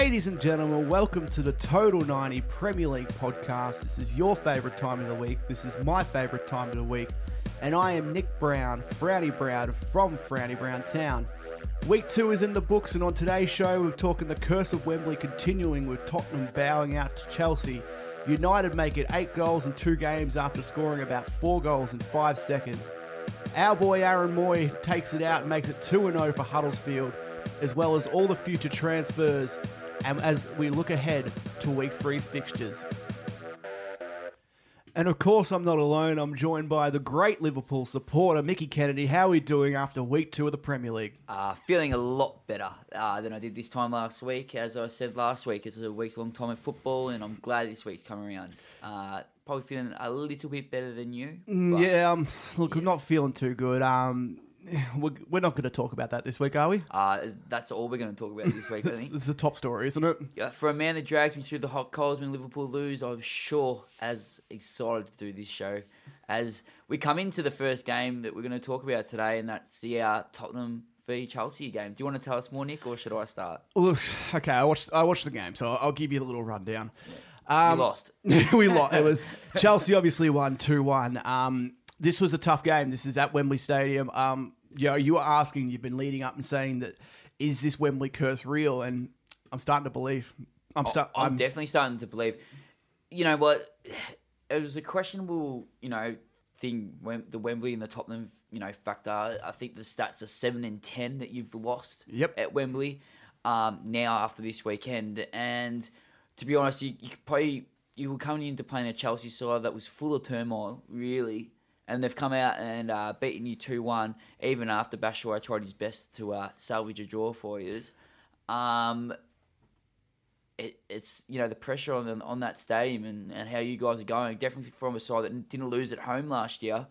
Ladies and gentlemen, welcome to the Total 90 Premier League podcast. This is your favourite time of the week. This is my favourite time of the week. And I am Nick Brown, Frowny Brown from Frowny Brown Town. Week two is in the books, and on today's show, we're talking the curse of Wembley continuing with Tottenham bowing out to Chelsea. United make it eight goals in two games after scoring about four goals in five seconds. Our boy Aaron Mooy takes it out and makes it 2 0 for Huddersfield, as well as all the future transfers, and as we look ahead to week three's fixtures. And of course, I'm not alone. I'm joined by the great Liverpool supporter, Mickey Kennedy. How are we doing after week two of the Premier League? Uh, feeling a lot better uh, than I did this time last week. As I said last week, it's a week's long time in football, and I'm glad this week's come around. Uh, probably feeling a little bit better than you. Mm, but, yeah, um, look, I'm not feeling too good. Um, we're, we're not going to talk about that this week, are we? Uh, that's all we're going to talk about this week, I think. it's the top story, isn't it? Yeah, for a man that drags me through the hot coals when Liverpool lose, I'm sure as excited to do this show as we come into the first game that we're going to talk about today, and that's the uh, Tottenham v Chelsea game. Do you want to tell us more, Nick, or should I start? Look, okay, I watched I watched the game, so I'll give you a little rundown. you Um, lost. we lost. It was Chelsea obviously won two one. Um, this was a tough game. This is at Wembley Stadium. Um, you know, you were asking, you've been leading up and saying that is this Wembley curse real? And I'm starting to believe. I'm start. I'm I'm, definitely starting to believe. You know what? It was a questionable, you know, thing when the Wembley and the Tottenham, you know, factor. I think the stats are seven and ten that you've lost. Yep. At Wembley, um, now after this weekend, and to be honest, you, you could probably you were coming into playing a Chelsea side that was full of turmoil, really. And they've come out and uh, beaten you 2 1, even after Batshuayi tried his best to uh, salvage a draw for you. Um, it, it's you know the pressure on the, on that stadium and, and how you guys are going. Definitely from a side that didn't lose at home last year,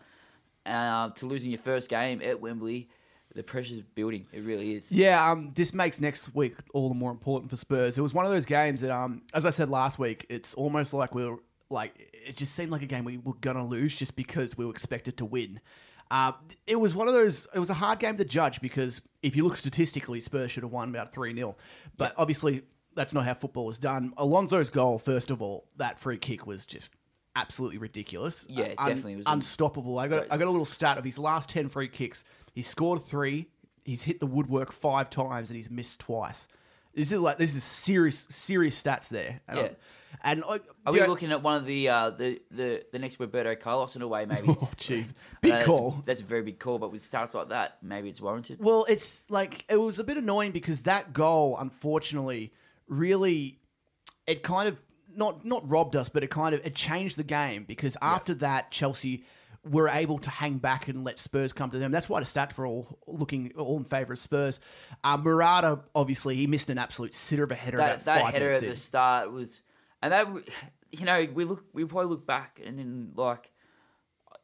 uh, to losing your first game at Wembley, the pressure's building. It really is. yeah, um, this makes next week all the more important for Spurs. It was one of those games that, um, as I said last week, it's almost like we were like it just seemed like a game we were gonna lose just because we were expected to win. Uh, it was one of those. It was a hard game to judge because if you look statistically, Spurs should have won about three 0 but obviously that's not how football is done. Alonso's goal, first of all, that free kick was just absolutely ridiculous. Yeah, un- definitely was unstoppable. I got I got a little stat of his last ten free kicks. He scored three. He's hit the woodwork five times and he's missed twice. This is like this is serious serious stats there. And Yeah. I- and like, Are we know- looking at one of the uh, the, the the next Roberto Carlos in a way? Maybe. Oh, jeez. Big that's, call. That's a very big call, but with stats like that, maybe it's warranted. Well, it's like it was a bit annoying because that goal, unfortunately, really it kind of not not robbed us, but it kind of it changed the game because after that Chelsea were able to hang back and let Spurs come to them. That's why the stats were all looking all in favour of Spurs. Uh, Morata, obviously, he missed an absolute sitter of a header that that header at in. the start was, and that you know we look we probably look back and then like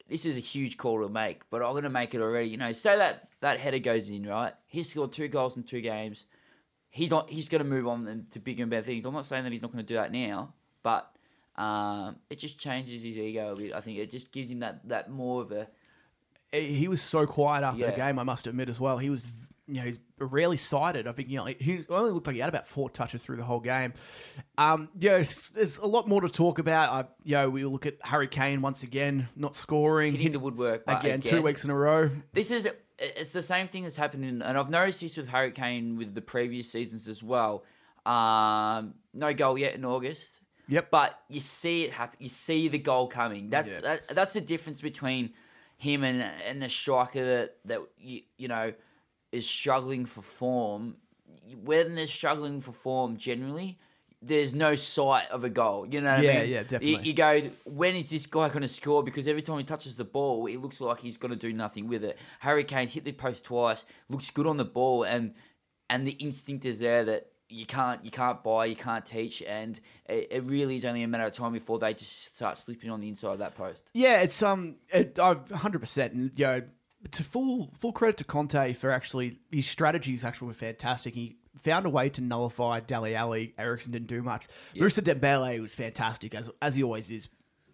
this is a huge call to make, but I'm gonna make it already. You know, say that that header goes in right. He's scored two goals in two games. He's on. He's gonna move on to bigger and better things. I'm not saying that he's not gonna do that now, but um, it just changes his ego a bit. I think it just gives him that that more of a he was so quiet after the game. I must admit as well. He was, you know, he's rarely sighted. I think you know he only looked like he had about four touches through the whole game. Um, yeah, there's a lot more to talk about. I, you know, we look at Harry Kane once again not scoring hitting the woodwork but again, two weeks in a row. This is it's the same thing that's happened in, and I've noticed this with Harry Kane with the previous seasons as well. Um, no goal yet in August. Yep. But you see it happen. You see the goal coming. That's Yeah. that, that's the difference between him and and a striker that that you, you know is struggling for form. When they're struggling for form, generally, there's no sight of a goal. You know what Yeah, I mean? yeah, You- definitely. You, go, when is this guy going to score? Because every time he touches the ball, it looks like he's going to do nothing with it. Harry Kane's hit the post twice, looks good on the ball, and and the instinct is there that you can't you can't buy, you can't teach, and it, it really is only a matter of time before they just start slipping on the inside of that post. Yeah, it's um, it, I've hundred percent, and you know, to full full credit to Conte for actually his strategies actually were fantastic. He found a way to nullify Dele Alli. Eriksen didn't do much. Mousa Dembele was fantastic as as he always is.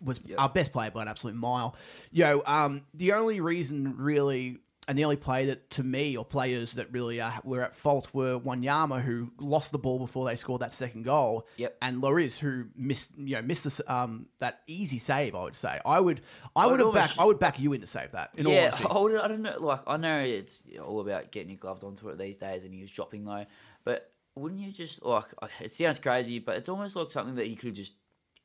Was our best player by an absolute mile. You know, um, the only reason really and the only play that, to me, or players that really uh, were at fault were Wanyama, who lost the ball before they scored that second goal, Yep. and Lloris, who missed, you know, missed this, um, that easy save. I would say, I would, I would would have backed, I would back you in to save that. In all yeah. I, would- I don't know. Like I know it's all about getting your gloves onto it these days, and he was dropping low. But wouldn't you just like? It sounds crazy, but it's almost like something that he could have just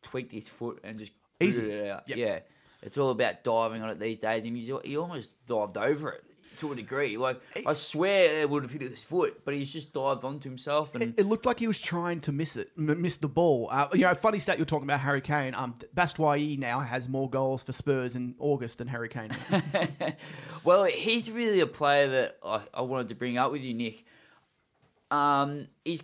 tweaked his foot and just Easy. it out. Yep. Yeah, it's all about diving on it these days, and he's, he almost dived over it to a degree. Like I swear it would have hit his foot, but he's just dived onto himself and. It, looked like he was trying to miss it, m- miss the ball. Uh, you know, funny stat you're talking about Harry Kane. Um, now has more goals for Spurs in August than Harry Kane. well, he's really a player that I, I wanted to bring up with you, Nick. Um, he's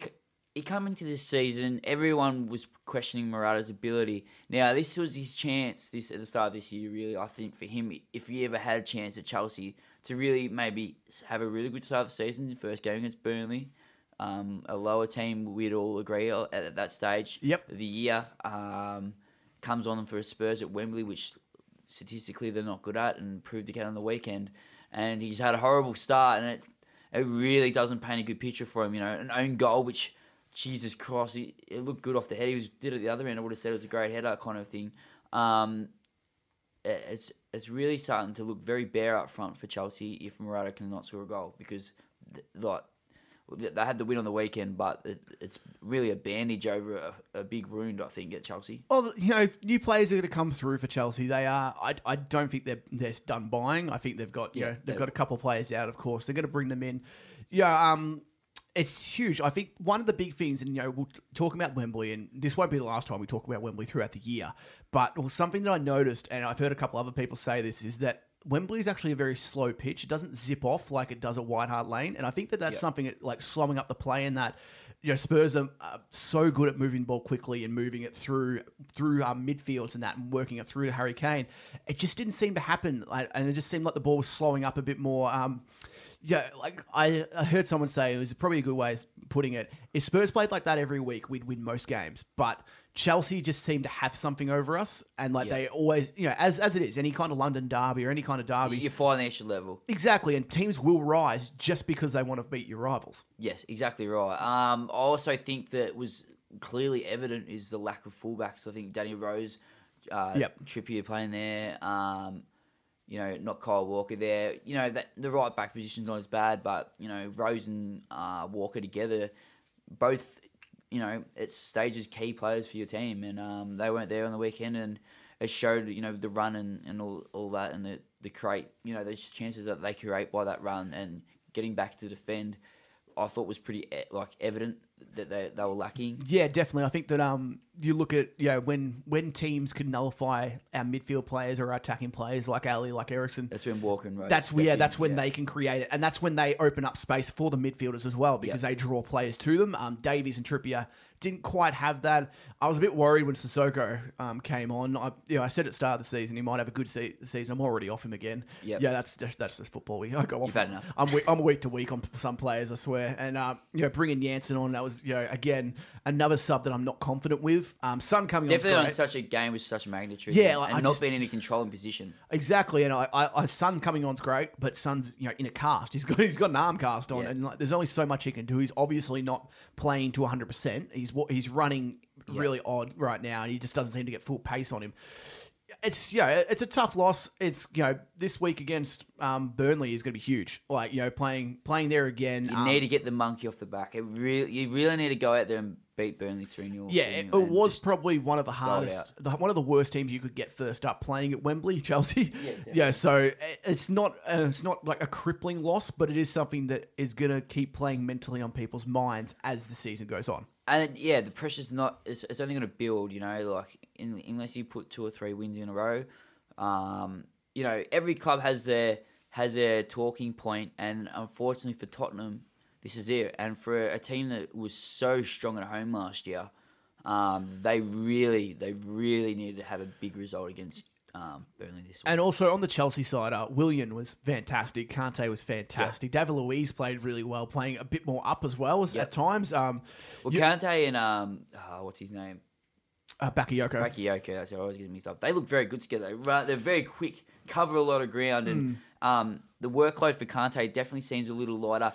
he come into this season. Everyone was questioning Morata's ability. Now, this was his chance. This at the start of this year, really. I think for him, if he ever had a chance at Chelsea to really maybe have a really good start of the season, the first game against Burnley, um, a lower team, we'd all agree at, at that stage. Yep. of The year um, comes on for Spurs at Wembley, which statistically they're not good at, and proved again on the weekend. And he's had a horrible start, and it it really doesn't paint a good picture for him. You know, an own goal, which Jesus Christ, he, it looked good off the head. He was did it the other end. I would have said it was a great header kind of thing. Um, it's it's really starting to look very bare up front for Chelsea if Morata cannot score a goal because th- like they had the win on the weekend, but it, it's really a bandage over a, a big wound. I think at Chelsea. Well, you know, new players are going to come through for Chelsea. They are. I, I don't think they're they're done buying. I think they've got you Yeah, know they've got a couple of players out. Of course, they're going to bring them in. Yeah. Um. It's huge. I think one of the big things, and you know, we'll talk about Wembley, and this won't be the last time we talk about Wembley throughout the year. But well, something that I noticed, and I've heard a couple other people say this, is that Wembley is actually a very slow pitch. It doesn't zip off like it does at White Hart Lane, and I think that that's Yeah. something that, like slowing up the play in that. You know, Spurs are so good at moving the ball quickly and moving it through through um, midfields and that, and working it through to Harry Kane. It just didn't seem to happen, like, and it just seemed like the ball was slowing up a bit more. Um, yeah, like I, I heard someone say it was probably a good way of putting it. If Spurs played like that every week, we'd win most games. But Chelsea just seemed to have something over us, and like Yeah. they always, you know, as as it is, any kind of London derby or any kind of derby, You find the extra level. exactly. And teams will rise just because they want to beat your rivals. Yes, exactly right. Um, I also think that was clearly evident is the lack of fullbacks. I think Danny Rose, uh, Yep. Trippier playing there. Um, you know, not Kyle Walker there. You know that the right back position's not as bad, but you know Rose and uh, Walker together, both. You know, at stages key players for your team, and um, they weren't there on the weekend, and it showed. You know, the run and, and all, all that, and the the create. You know, those chances that they create by that run and getting back to defend. I thought was pretty e- like evident that they, they were lacking. Yeah, definitely. I think that um, you look at you know when when teams can nullify our midfield players or our attacking players like Alli, like Eriksen. That's when and Rose. That's yeah. in, That's when yeah. they can create it, and that's when they open up space for the midfielders as well because Yeah. they draw players to them. Um, Davies and Trippier didn't quite have that. I was a bit worried when Sissoko um, came on. I, you know, I said at the start of the season he might have a good se- season. I'm already off him again. Yep. Yeah, that's just, that's just football. We I go off. You've had enough. I'm week, I'm week to week on some players, I swear. And um, you know, bringing Janssen on, that was you know again another sub that I'm not confident with. Um, Son coming Definitely on. on such a game with such magnitude. Yeah, and, like, and I not just- being in a controlling position. Exactly, and I, I, I Son coming on's great, but Son's you know in a cast. He's got he's got an arm cast on, Yeah. and like, there's only so much he can do. He's obviously not playing to 100. percent He's he's running really odd right now, and he just doesn't seem to get full pace on him. It's yeah, it's a tough loss. It's you know this week against um, Burnley is going to be huge. Like you know playing playing there again. You um, need to get the monkey off the back. It really, you really need to go out there and beat Burnley three 0 Yeah, it, it was probably one of the hardest, the, one of the worst teams you could get first up playing at Wembley, Chelsea. Yeah, yeah. So it's not, uh, it's not like a crippling loss, but it is something that is gonna keep playing mentally on people's minds as the season goes on. and yeah, the pressure's not. It's, it's only going to build. You know, like in, unless you put two or three wins in a row. Um, you know, every club has their has their talking point, and unfortunately for Tottenham, this is it. And for a team that was so strong at home last year, um, they really, they really needed to have a big result against um, Burnley this week. And also on the Chelsea side, uh, Willian was fantastic. Kante was fantastic. David Luiz played really well, playing a bit more up as well as Yep. at times. Um, Well, you- Kante and um, uh, what's his name? Uh, Bakayoko. Bakayoko, that's how I always get mixed up. They look very good together. They run, they're very quick, cover a lot of ground, and um, the workload for Kante definitely seems a little lighter.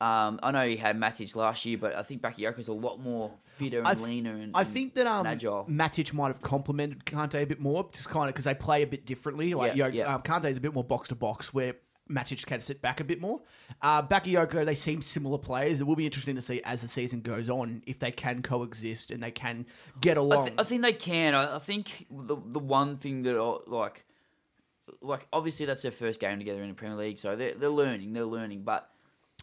Um, I know he had Matic last year, but I think Bakayoko's a lot more fitter and I leaner. And, I and- think that um, agile. Matic might have complemented Kante a bit more, just kind of because they play a bit differently. Like, Yeah, yeah. um, Kante's a bit more box to box, where Matic can sit back a bit more. Uh, Bakayoko, they seem similar players. It will be interesting to see as the season goes on if they can coexist and they can get I, along. th- I think they can. I, I think the the one thing that I, like, like obviously that's their first game together in the Premier League, so they're they're learning, they're learning. But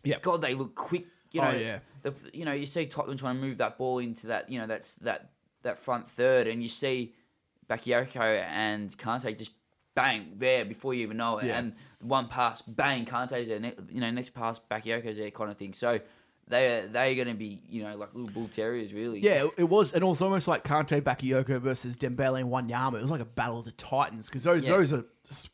Yeah. God, they look quick. You Oh, know, yeah. the, you know, you see Tottenham trying to move that ball into that, you know, that's that that front third, and you see Bakayoko and Kante just bang there before you even know it, Yeah. and one pass, bang, Kante's there, ne- you know, next pass, Bakayoko's there, kind of thing. So. They they're going to be you know like little bull terriers really. Yeah, it- was, and it was almost like Kante Bakayoko versus Dembele and Wanyama. It was like a battle of the titans because those Yeah. those are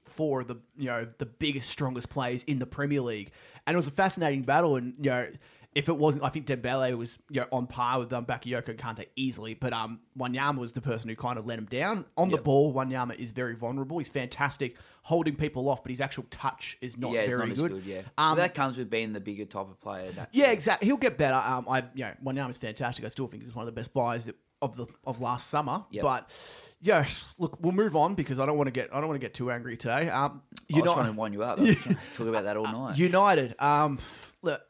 four of the you know the biggest, strongest players in the Premier League, and it was a fascinating battle. And you know, if it wasn't, I think Dembele was you know on par with um, Bakayoko and Kante easily, but um, Wanyama was the person who kind of let him down on the ball. Wanyama is very vulnerable. He's fantastic holding people off, but his actual touch is not yeah, very not good. good. Yeah, Um, Well, that comes with being the bigger type of player. Yeah, exactly. He'll get better. Um, I you know, Wanyama's fantastic. I still think he's one of the best buys of the of last summer. Yep. But yeah, look, we'll move on because I don't want to get I don't want to get too angry today. Um, I was trying to wind you up. I was to talk about that all night. United. Um, look,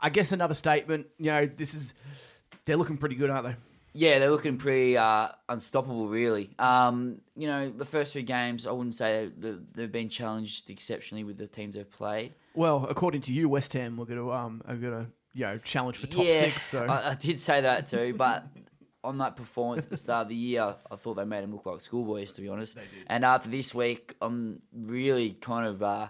I guess another statement. You know, this is they're looking pretty good, aren't they? yeah, they're looking pretty uh, unstoppable, really. Um, you know, the first three games, I wouldn't say they- they've been challenged exceptionally with the teams they've played. Well, according to you, West Ham we're gonna um are gonna you know challenge for top yeah, six. So I, I did say that too, but on that performance at the start of the year, I thought they made them look like schoolboys, to be honest. And after this week, I'm really kind of uh,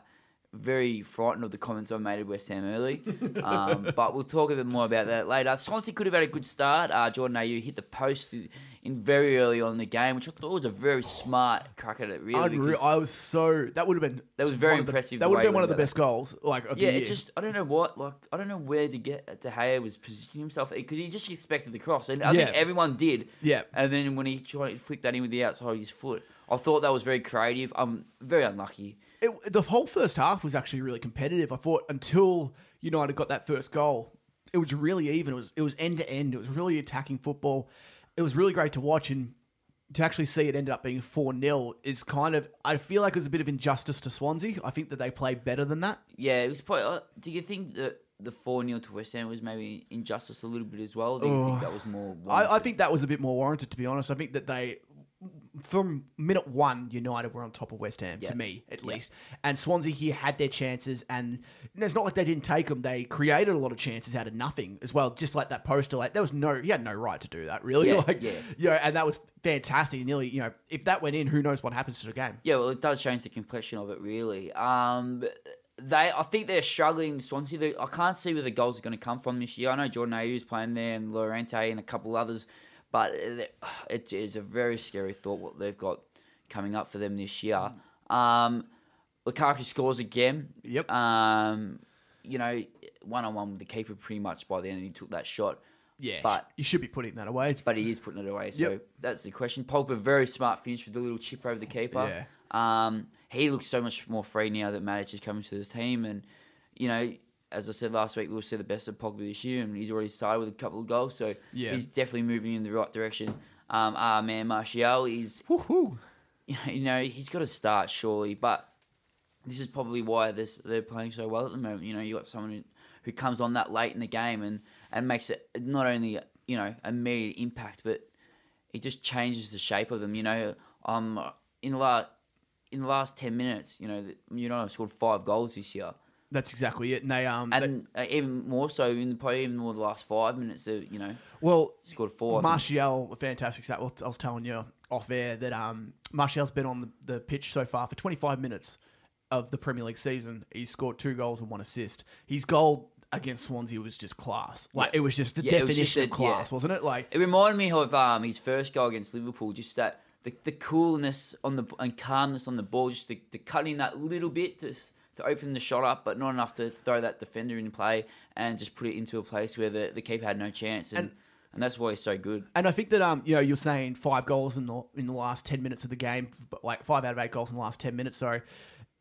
very frightened of the comments I made at West Ham early. Um, but we'll talk a bit more about that later. Swansea could have had a good start. Uh, Jordan Ayew hit the post in very early on in the game, which I thought was a very smart crack at it, really. I was so that would have been That was very of the- impressive That would have been one of the best goals, like of Yeah, it just I don't know what like I don't know where to get De Gea was positioning himself because he just expected the cross and I think everyone did. Yeah. And then when he tried to flick that in with the outside of his foot, I thought that was very creative. I'm very unlucky. It, the whole first half was actually really competitive. I thought until United got that first goal, it was really even. It was it was end to end. It was really attacking football. It was really great to watch and to actually see it ended up being 4 0 is kind of, I feel like it was a bit of injustice to Swansea. I think that they played better than that. Yeah, it was probably. Uh, do you think that the four 0 to West Ham was maybe injustice a little bit as well? Do you think Oh. that was more? I, I think that was a bit more warranted, to be honest. I think that they, from minute one, United were on top of West Ham, Yeah. to me at Yeah. least. And Swansea here had their chances, and it's not like they didn't take them. They created a lot of chances out of nothing as well, just like that poster. Like there was no, he had no right to do that, really. Yeah, like, yeah. you know, and that was fantastic. Nearly, you know, if that went in, who knows what happens to the game? Yeah, well, it does change the complexion of it, really. Um, they, I think they're struggling. Swansea, they, I can't see where the goals are going to come from this year. I know Jordan Ayew's playing there, and Llorente, and a couple others, but it, it is a very scary thought what they've got coming up for them this year. Um, Lukaku scores again. Yep. Um, you know, one on one with the keeper pretty much by the end, he took that shot. Yeah, But- you should be putting that away. But he is putting it away. So Yep. that's the question. Pogba, very smart finish with the little chip over the keeper. Um, he looks so much more free now that Matic is coming to this team. And, you know, as I said last week, we'll see the best of Pogba this year. And he's already started with a couple of goals. So Yeah. he's definitely moving in the right direction. Um, our man, Martial, is, Woohoo! you know, he's got to start surely. But this is probably why this, they're playing so well at the moment. You know, you got someone who, who comes on that late in the game and, and makes it not only, you know, immediate impact, but it just changes the shape of them. You know, um, in the last in the last ten minutes, you know, the- United have scored five goals this year, That's exactly it. And they um, they- uh, even more so in the, probably even more the last five minutes. They, you know, well, scored four. Martial, a fantastic stat. I was telling you off air that um, Martial's been on the, the pitch so far for 25 minutes of the Premier League season. He's scored two goals and one assist. His goal against Swansea was just class. Like Yeah. it was just the Yeah, definition just of a- yeah. class, wasn't it? Like It reminded me of um, his first goal against Liverpool. Just that the, the coolness on the and calmness on the ball, just to, to cut in that little bit to s- to open the shot up, but not enough to throw that defender in play and just put it into a place where the, the keeper had no chance. And, And- and that's why he's so good. And I think that um, you know, you're saying five goals in the in the last ten minutes of the game, but like five out of eight goals in the last ten minutes. Sorry,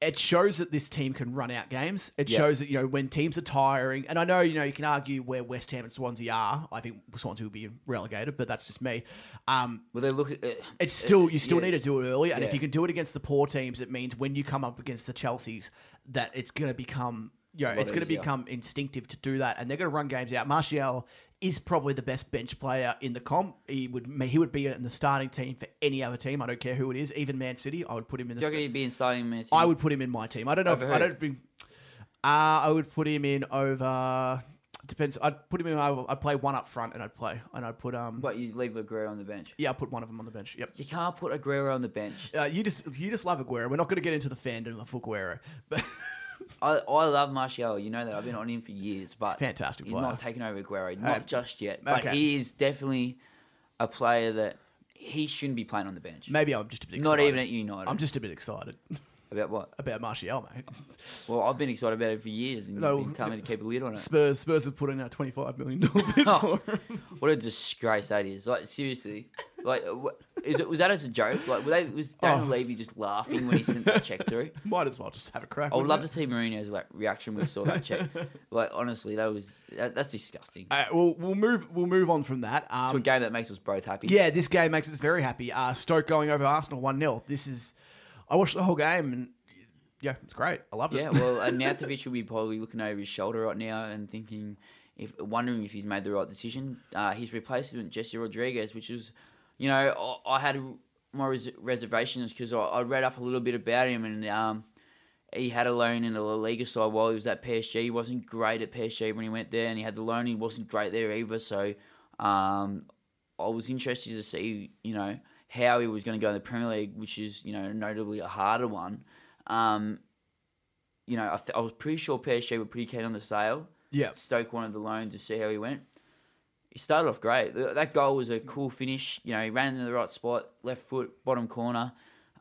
it shows that this team can run out games. It Yeah. shows that you know when teams are tiring, and I know you know you can argue where West Ham and Swansea are. I think Swansea will be relegated, but that's just me. Um, Well, they look at it's still you still yeah. need to do it early, and if you can do it against the poor teams, it means when you come up against the Chelseas, that it's going to become you know it's going to become instinctive to do that, and they're going to run games out. Martial is probably the best bench player in the comp. He would he would be in the starting team for any other team. I don't care who it is, even Man City. I would put him in. Do The you sta- he'd be in starting Man City? I would put him in my team. I don't know. If, I don't think. Uh, I would put him in over. Depends. I'd put him in. I'd play one up front, and I'd play, and I'd put um. But you leave Aguero on the bench. Yeah, I'd put one of them on the bench. Yep. You can't put Aguero on the bench. Uh, you just you just love Aguero. We're not going to get into the fandom of Aguero, but I, I love Martial. You know that I've been on him for years, but fantastic He's player. not taking over Aguero, not Uh, just yet. But okay. he is definitely a player that he shouldn't be playing on the bench. maybe I'm just a bit Not even at United. I'm just a bit excited about what? about Martial, mate. Well, I've been excited about it for years, and No, you've been telling me to keep a lid on it. Spurs Spurs have put in a 25 million dollar bid Oh. for him. What a disgrace that is! Like seriously, like wh- is it was that as a joke? Like were they, was Daniel Oh. Levy just laughing when he sent that check through? Might as well just have a crack. I would love it? to see Mourinho's like reaction when he saw that check. Like honestly, that was that, that's disgusting. All right, we'll we'll move we'll move on from that. to a Um, game that makes us both happy. yeah, this game makes us very happy. Uh, Stoke going over Arsenal one 0 This is I watched the whole game and yeah, it's great. I loved it. Yeah, well, Arnautovic will be probably looking over his shoulder right now and thinking, if wondering if he's made the right decision. Uh, his replacement, Jesse Rodriguez, which is, you know, I, I had my res- reservations because I, I read up a little bit about him and um, he had a loan in the La Liga side while he was at PSG. He wasn't great at PSG when he went there, and he had the loan. He wasn't great there either. So um, I was interested to see, you know, how he was going to go in the Premier League, which is, you know, notably a harder one. Um, you know, I, th- I was pretty sure PSG were pretty keen on the sale. Yeah. Stoke wanted the loan to see how he went. He started off great. Th- That goal was a cool finish. You know, he ran in the right spot, left foot, bottom corner.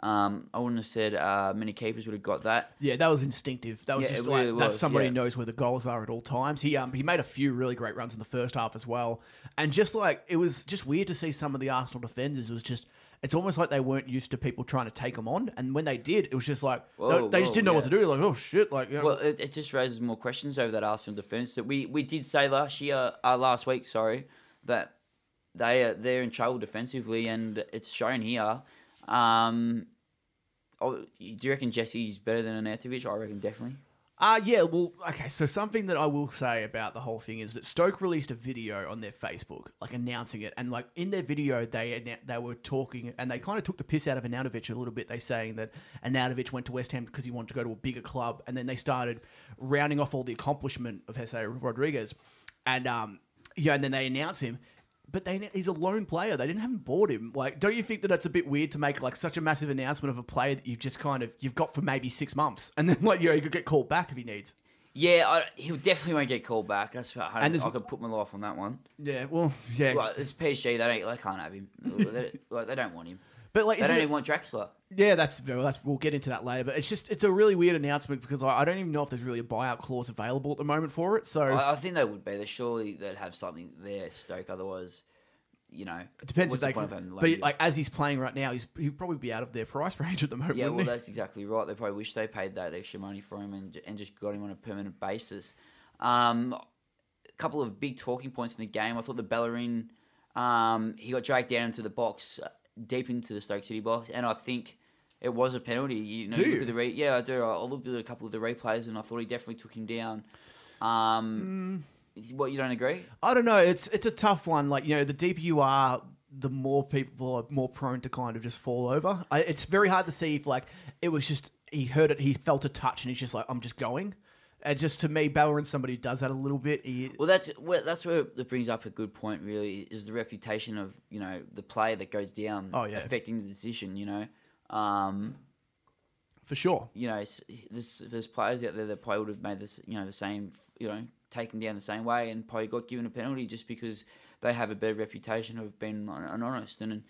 Um, I wouldn't have said uh, many keepers would have got that. Yeah, that was instinctive. That was Yeah, just like really that's was, somebody yeah. who knows where the goals are at all times. He um he made a few really great runs in the first half as well, and just like it was just weird to see some of the Arsenal defenders. It was just it's almost like they weren't used to people trying to take them on, and when they did, it was just like Whoa, they just whoa, didn't know what to do. Like oh shit, like you know, Well, it, it just raises more questions over that Arsenal defence. That we, we did say last year, uh, last week, sorry, that they are they're in trouble defensively, and it's shown here. Um, oh, do you reckon Jesse's better than Arnautovic? I reckon definitely. Uh, yeah, well, okay, so something that I will say about the whole thing is that Stoke released a video on their Facebook, like announcing it, and like in their video, they they were talking, and they kind of took the piss out of Arnautovic a little bit. They saying that Arnautovic went to West Ham because he wanted to go to a bigger club, and then they started rounding off all the accomplishment of Jose Rodriguez, and um, yeah, and then they announce him. But they, he's a lone player. They didn't have bought him. Like, don't you think that that's a bit weird to make like such a massive announcement of a player that you've just kind of you've got for maybe six months, and then like you know he could get called back if he needs. Yeah, I, he definitely won't get called back. That's for, I, And I could put my life on that one. Yeah, well, yeah, Well, it's PSG. They don't. They can't have him. they, like they don't want him. But like, They don't it- even want Draxler. yeah, that's well, that's we'll get into that later. But it's just it's a really weird announcement because I, I don't even know if there's really a buyout clause available at the moment for it. So I, I think they would be. They surely they'd have something there, Stoke. Otherwise, you know, it depends what's if they the can. of having the But loan? like as he's playing right now, he's he'd probably be out of their price range at the moment. Yeah, well, that's exactly right. They probably wish they paid that extra money for him and, and just got him on a permanent basis. Um, a couple of big talking points in the game. I thought the Bellerin, um, he got dragged down into the box, deep into the Stoke City box, and I think it was a penalty. You know, Do you look you? at the re- yeah, I do. I looked at a couple of the replays and I thought he definitely took him down. Um, Mm. is- What you don't agree? I don't know. It's it's a tough one. Like you know, the deeper you are, the more people are more prone to kind of just fall over. I, it's very hard to see if like it was just he heard it, he felt a touch, and he's just like, I'm just going. And just to me, Bellerin's somebody who does that a little bit. He, Well, that's where that's where that brings up a good point. Really, is the reputation of you know the player that goes down Oh, yeah. affecting the decision. You know, um, for sure. you know, there's there's players out there that probably would have made this you know the same you know taken down the same way and probably got given a penalty just because they have a better reputation of being honest. And,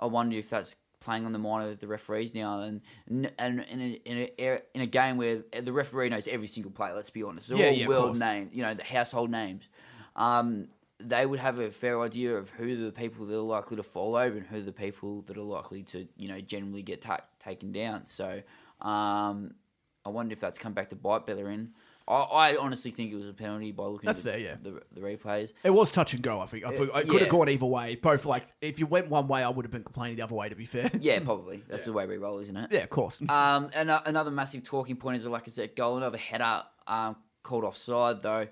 I wonder if that's playing on the mind of the referees now. And and, and in, a, in, a, er, in a game where the referee knows every single player. Let's be honest, they're Yeah, all yeah, world names. You know, the household names. Um, they would have a fair idea of who the people that are likely to fall over and who the people that are likely to, you know, generally get ta- taken down. So um, I wonder if that's come back to bite Bellerin. I, I honestly think it was a penalty by looking That's at the, fair, yeah. the, the replays. It was touch and go. I think. I think it could have yeah. gone either way. Both like if you went one way, I would have been complaining the other way. To be fair. Yeah, probably. That's the way we roll, isn't it? yeah, of course. Um, and uh, another massive talking point is a Lacazette goal, another header um, called offside though.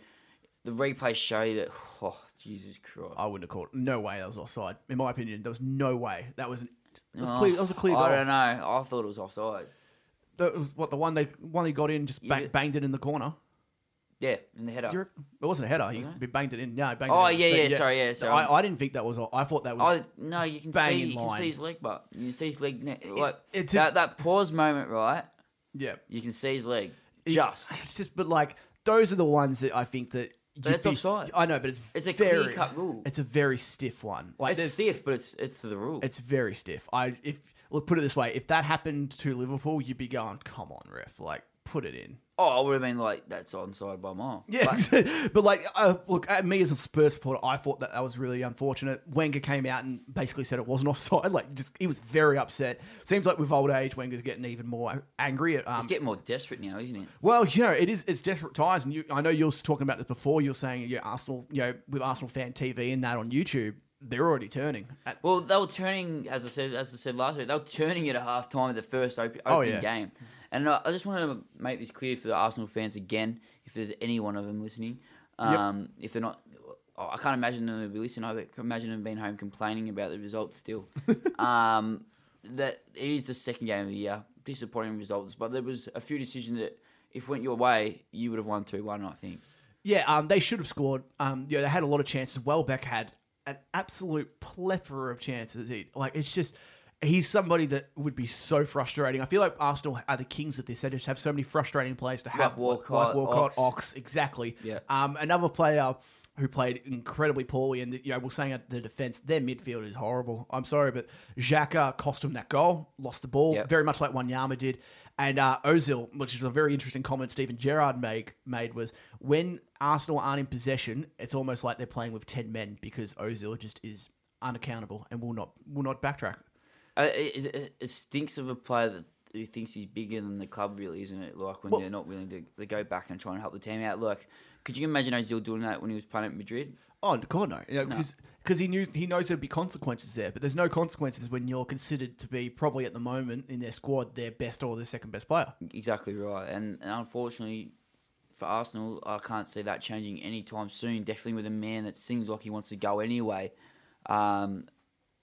The replays show that, oh Jesus Christ! I wouldn't have called. No way that was offside. In my opinion, there was no way that was. That was Oh, clear. That was a clear I don't know. I thought it was offside. That was what the one they one he got in just bang, did- banged it in the corner. Yeah, in the header. You're- It wasn't a header. He, Wasn't banged it in. No, banged Oh, it in. Oh, yeah, But yeah, sorry, yeah, sorry. I, I didn't think that was. I thought that was. Oh no, you can see you can see his leg, but you can see his leg. Ne- like it's- that that pause moment, right? yeah. You can see his leg. Just It's just, but like those are the ones that I think that. That's be- offside. I know, but it's It's a very, clear-cut rule. It's a very stiff one. Like it's stiff, but it's it's the rule. It's very stiff. I if look put it this way, if that happened to Liverpool, you'd be going, "Come on, ref! Like put it in." oh, I would have been like, that's onside by a mile. Yeah, But- but, like, uh, look, at me as a Spurs supporter, I thought that that was really unfortunate. Wenger came out and basically said it wasn't offside. Like, just he was very upset. Seems like with old age, Wenger's getting even more angry. At, um, It's getting more desperate now, isn't it? well, you know, it is. It's desperate times, and you, I know you were talking about this before. You're saying, yeah, Arsenal, you know, with Arsenal fan TV and that on YouTube, they're already turning. At, Well, they were turning, as I said, as I said last week, they were turning at a half time of the first op- Oh, opening yeah. game. And uh, I just want to make this clear for the Arsenal fans again, if there's any one of them listening. Um, If they're not, oh, I can't imagine them be listening. I can imagine them being home complaining about the results still. um, that it is the second game of the year, disappointing results, but there was a few decisions that, if went your way, you would have won two one. I think. Yeah, um, they should have scored. Um, yeah, they had a lot of chances. Welbeck had an absolute plethora of chances. Like it's just he's somebody that would be so frustrating. I feel like Arsenal are the kings of this. They just have so many frustrating players to have. Walcott, Walcott, Ox. Ox, exactly. Yeah. Um, another player who played incredibly poorly, and you know we're saying at the defense, their midfield is horrible. I'm sorry, but Xhaka cost him that goal, lost the ball, Yep. very much like Wanyama did. And uh, Ozil, which is a very interesting comment Steven Gerrard made, made was when Arsenal aren't in possession, it's almost like they're playing with ten men because Ozil just is unaccountable and will not will not backtrack. Uh, it, it, it stinks of a player that who thinks he's bigger than the club, really, isn't it? Like when Well- they're not willing to, to go back and try and help the team out. Like, could you imagine Ozil doing that when he was playing at Madrid? Oh God, no, because he knew he knows there'd be consequences there, but there's no consequences when you're considered to be probably at the moment in their squad their best or their second best player. Exactly right. And, and unfortunately for Arsenal, I can't see that changing anytime soon. Definitely with a man that seems like he wants to go anyway. Um,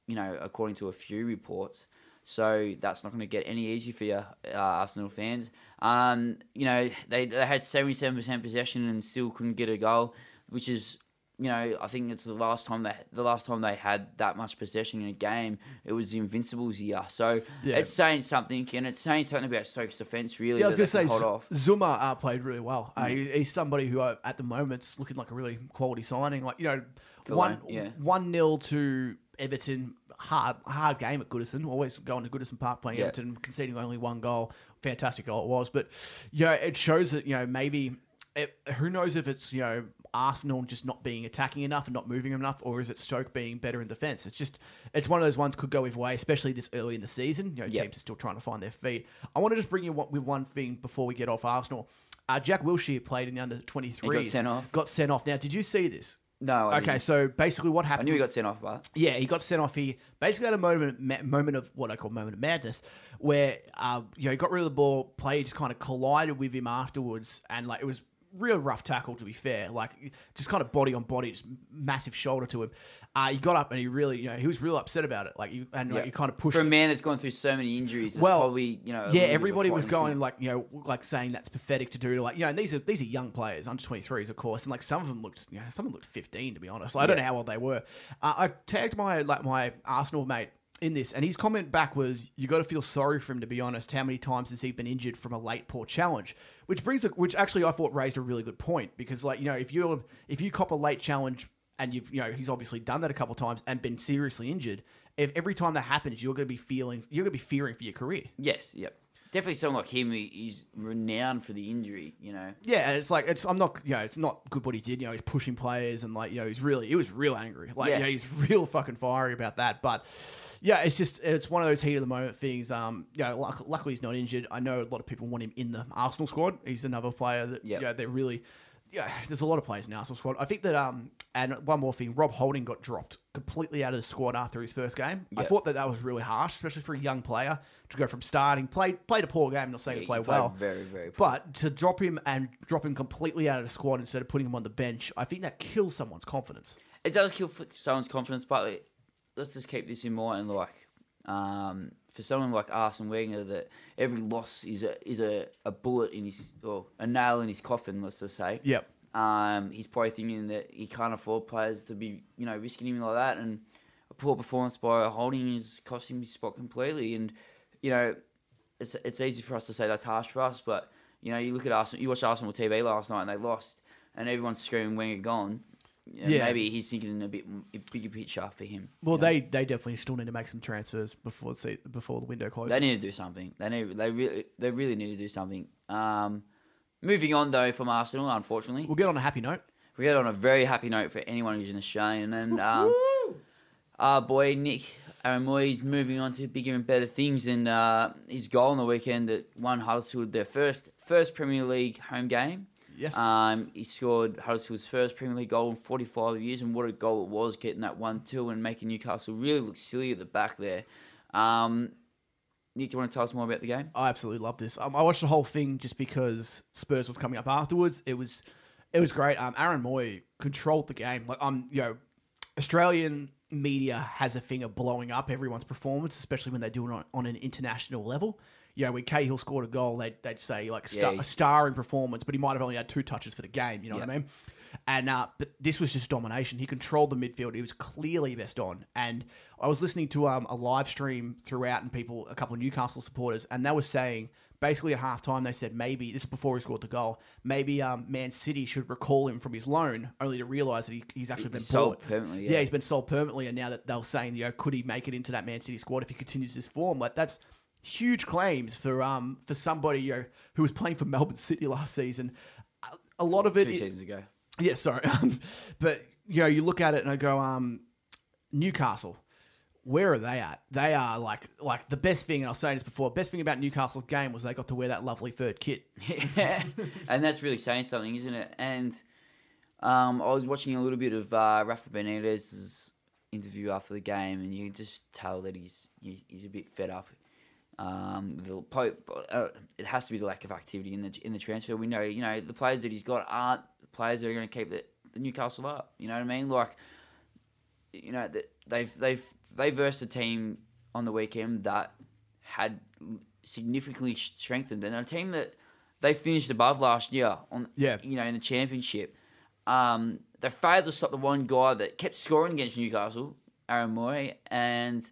you know, according to a few reports. So that's not going to get any easier for you, uh, Arsenal fans. Um, you know, they, they had 77% possession and still couldn't get a goal, which is, you know, I think it's the last time they the last time they had that much possession in a game. It was the Invincibles year. So Yeah. it's saying something, and it's saying something about Stokes' defense. Really, Yeah, I was going to say Z- off. Zouma uh, played really well. Uh, he, he's somebody who uh, at the moment's looking like a really quality signing. Like you know, one Lane, yeah. one nil to Everton. Hard hard game at Goodison. Always going to Goodison Park playing Yeah. Everton, conceding only one goal. Fantastic goal it was, but you know it shows that you know maybe. It, who knows if it's you know Arsenal just not being attacking enough and not moving enough, or is it Stoke being better in defence? It's just it's one of those ones could go either way, especially this early in the season. You know, Yep. teams are still trying to find their feet. I want to just bring you one, with one thing before we get off Arsenal. Uh, Jack Wilshere played in the under 23s. He got sent off. Got sent off. Now, did you see this? No, I okay, didn't. so basically what happened. I knew he got sent off, but Yeah, he got sent off. He basically had a moment, ma- moment of what I call moment of madness, where uh, you know he got rid of the ball, play just kind of collided with him afterwards, and like it was real rough tackle to be fair, like just kind of body on body, just massive shoulder to him. Uh, he got up and he really, you know, he was real upset about it, like you and like, Yeah. he kind of pushed. for a man that's gone through so many injuries, Well, probably you know. yeah, little bit of a everybody was going thing. like you know like saying that's pathetic to do to like you know and these are these are young players under 23s of course and like some of them looked you know some of them looked 15 to be honest like, I don't know how old they were uh, I tagged my like my Arsenal mate in this and his comment back was you got to feel sorry for him to be honest how many times has he been injured from a late poor challenge which brings a, which actually I thought raised a really good point because like you know if you if you cop a late challenge and you've you know he's obviously done that a couple times and been seriously injured if every time that happens you're going to be feeling you're going to be fearing for your career Yes, yep. definitely someone like him. He's renowned for the injury. You know. Yeah, and it's like it's I'm not you know it's not good what he did. You know, he's pushing players and like you know he's really he was real angry. Like Yeah. yeah, he's real fucking fiery about that. But yeah, it's just it's one of those heat of the moment things. Um, you know, luck, luckily he's not injured. I know a lot of people want him in the Arsenal squad. He's another player that Yep. you know, they're really. Yeah, there's a lot of players in the Arsenal squad. I think that um, and one more thing, Rob Holding got dropped completely out of the squad after his first game. I thought that that was really harsh, especially for a young player to go from starting, played played a poor game, not saying He he played played well, very very. poor. but to drop him and drop him completely out of the squad instead of putting him on the bench, I think that kills someone's confidence. it does kill someone's confidence, but let's just keep this in mind. Like, um, for someone like Arsene Wenger, that every loss is a is a, a bullet in his or a nail in his coffin. Let's just say. Yep. Um, he's probably thinking that he can't afford players to be, you know, risking him like that, and a poor performance by Holding is costing him his spot completely. And you know, it's it's easy for us to say that's harsh for us, but you know, you look at Arsenal, you watched Arsenal TV last night and they lost, and everyone's screaming Wenger gone. Know, Yeah. maybe he's thinking a bit a bigger picture for him. Well, you know? they they definitely still need to make some transfers before the before the window closes. They need to do something. They need. They really. They really need to do something. Um, moving on though from Arsenal, unfortunately, We'll get on a happy note. we get on a very happy note for anyone who's an Australian. And um, our boy Nick Aaron is moving on to bigger and better things. And uh, his goal on the weekend that won Huddersfield their first first Premier League home game. Yes. Um, he scored Huddersfield's first Premier League goal in 45 years, and what a goal it was, getting that 1 2 and making Newcastle really look silly at the back there. Um, Nick, do you want to tell us more about the game? I absolutely love this. Um, I watched the whole thing just because Spurs was coming up afterwards. It was, it was great. Um, Aaron Mooy controlled the game. Like um, you know, Australian media has a thing of blowing up everyone's performance, especially when they do it on, on an international level. You know, when Cahill scored a goal, they'd, they'd say like Yeah, star, a he's- starring performance, but he might have only had two touches for the game. You know what I mean? And uh, but this was just domination. He controlled the midfield. He was clearly best on. And I was listening to um, a live stream throughout, and people, a couple of Newcastle supporters, and they were saying basically at halftime they said maybe this is before he scored the goal. Maybe um, Man City should recall him from his loan, only to realise that he, he's actually been sold bought. permanently, Yeah. yeah. he's been sold permanently, and now that they're saying, you know, could he make it into that Man City squad if he continues this form? Like that's huge claims for um for somebody you know, who was playing for Melbourne City last season. A- A lot of it, Two seasons ago. yeah, sorry, um, but you know, you look at it and I go, um, Newcastle. Where are they at? They are like like the best thing, and I was saying this before. Best thing about Newcastle's game was they got to wear that lovely third kit. and that's really saying something, isn't it? And um, I was watching a little bit of uh, Rafa Benitez's interview after the game, and you can just tell that he's he's a bit fed up. Um, the po- uh, it has to be the lack of activity in the in the transfer window. You know, the players that he's got aren't players that are going to keep the, the Newcastle up. You know what I mean? Like, you know, th- they've they've they versed a team on the weekend that had significantly strengthened, and a team that they finished above last year on Yeah. you know in the championship. Um, they failed to stop the one guy that kept scoring against Newcastle, Aaron Mooy, and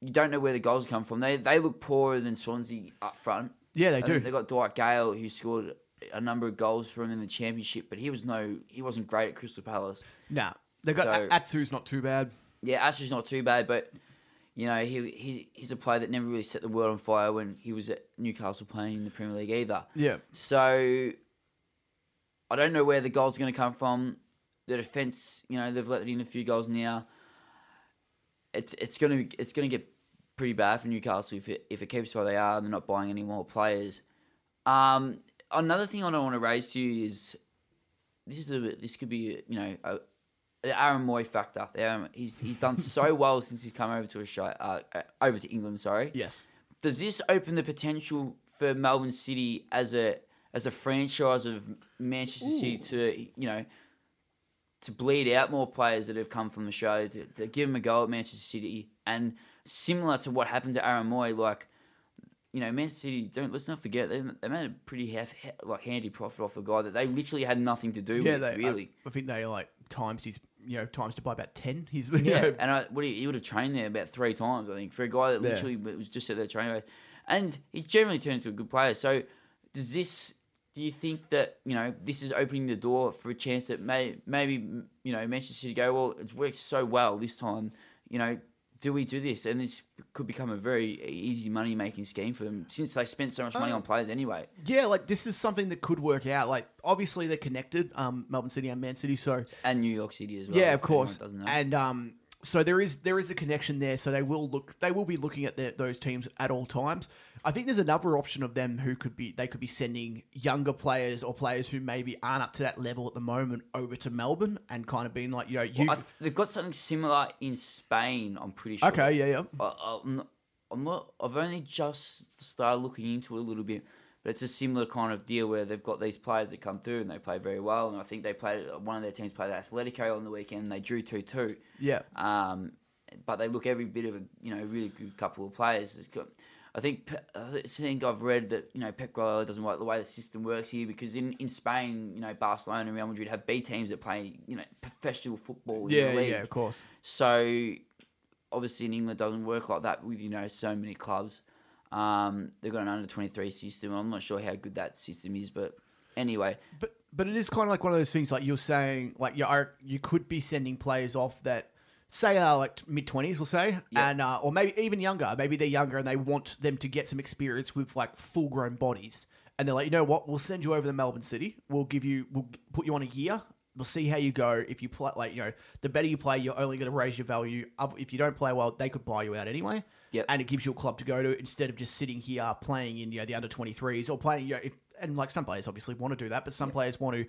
you don't know where the goals come from. They they look poorer than Swansea up front. Yeah, they I do. They got Dwight Gayle who scored a number of goals for him in the championship, but he was no he wasn't great at Crystal Palace. Nah, they got So- Atsu's not too bad. Yeah, Ashley's not too bad, but you know he, he he's a player that never really set the world on fire when he was at Newcastle playing in the Premier League either. Yeah, So I don't know where the goals are going to come from. The defense, you know, they've let in a few goals now. It's it's going to it's to get pretty bad for Newcastle if it if it keeps where they are. and They're not buying any more players. Um, another thing I don't want to raise to you is this is a this could be you know a, the Aaron Mooy factor. Aaron- he's he's done so well since he's come over to Australia, uh, uh, over to England. Sorry yes, does this open the potential for Melbourne City as a as a franchise of Manchester City to you know to bleed out more players that have come from the show to, to give them a go at Manchester City and similar to what happened to Aaron Mooy like you know Manchester City don't let's not forget they, they made a pretty half, like handy profit off a guy that they literally had nothing to do yeah. with They I- really I, think they like times he's you know times to buy about ten. He's yeah, know, and I, what he, he would have trained there about three times, I think, for a guy that Yeah. literally was just at their training base. And he's generally turned into a good player. So, does this? Do you think that you know this is opening the door for a chance that may maybe you know Manchester City go well? It's worked so well this time. You know, do we do this? And this could become a very easy money making scheme for them since they spent so much money Uh, on players anyway. Yeah, like this is something that could work out. Like obviously they're connected, um, Melbourne City and Man City. So And New York City as well. yeah, of course. And um, so there is there is a connection there. So they will look they will be looking at their, those teams at all times. I think there's another option of them who could be they could be sending younger players or players who maybe aren't up to that level at the moment over to Melbourne and kind of being like you know you th- they've got something similar in Spain. I'm pretty sure. okay yeah yeah I, I'm, not, I'm not. I've only just started looking into it a little bit, but it's a similar kind of deal where they've got these players that come through and they play very well. And I think they played one of their teams played Atletico on the weekend. and They drew two two. yeah Um, but they look every bit of a you know really good couple of players. It's got, I think I think I've read that you know Pep Guardiola doesn't like the way the system works here because in, in Spain you know Barcelona and Real Madrid have B teams that play you know professional football in yeah the league. yeah of course So obviously in England doesn't work like that with you know so many clubs. Um, they've got an under twenty three system. I'm not sure how good that system is, but anyway, But but it is kind of like one of those things like you're saying like you are you could be sending players off that say are like mid twenties, we'll say, Yeah. and uh, or maybe even younger. Maybe they're younger and they want them to get some experience with like full grown bodies, and they're like, you know what, we'll send you over to Melbourne City. We'll give you, we'll put you on a year. We'll see how you go. If you play, like you know, the better you play, you're only going to raise your value. If you don't play well, they could buy you out anyway. Yep. And it gives you a club to go to instead of just sitting here playing in you know the under 23s or playing you know, if, and like some players obviously want to do that, but some players want to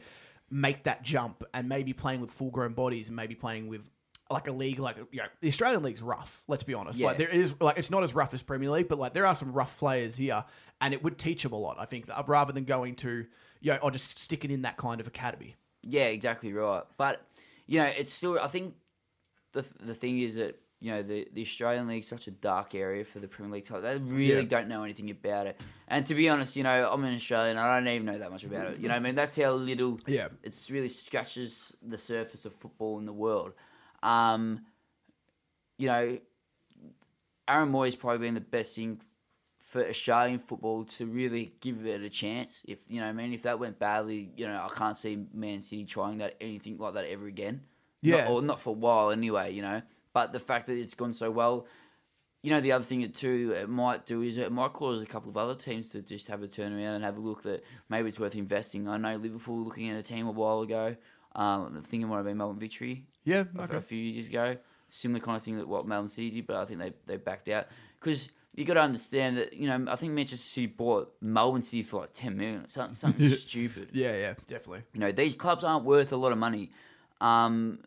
make that jump and maybe playing with full grown bodies and maybe playing with like a league like you know the Australian league's rough. Let's be honest. Like there is like it's not as rough as Premier League, but like there are some rough players here, and it would teach them a lot. I think uh, rather than going to you know or just sticking in that kind of academy. Yeah, exactly right. But you know, it's still. I think the the thing is that you know the the Australian League's such a dark area for the Premier League type. They really Yeah. don't know anything about it. And to be honest, you know, I'm an Australian. I don't even know that much about it. You know, what I mean, that's how little. Yeah. It's really scratches the surface of football in the world. Um, you know, Aaron Mooy's probably been the best thing for Australian football to really give it a chance. If you know, what I mean, if that went badly, you know, I can't see Man City trying that anything like that ever again. Yeah. Not, or not for a while anyway. You know, but the fact that it's gone so well. You know, the other thing it too it might do is it might cause a couple of other teams to just have a turnaround and have a look that maybe it's worth investing. I know Liverpool were looking at a team a while ago. Um, I think it might have been Melbourne Victory Yeah. a- Okay. a few years ago. Similar kind of thing that what Melbourne City did, but I think they, they backed out because you got to understand that you know I think Manchester City bought Melbourne City for like ten million, or something, something stupid. Yeah. Yeah. Definitely. You know these clubs aren't worth a lot of money, um,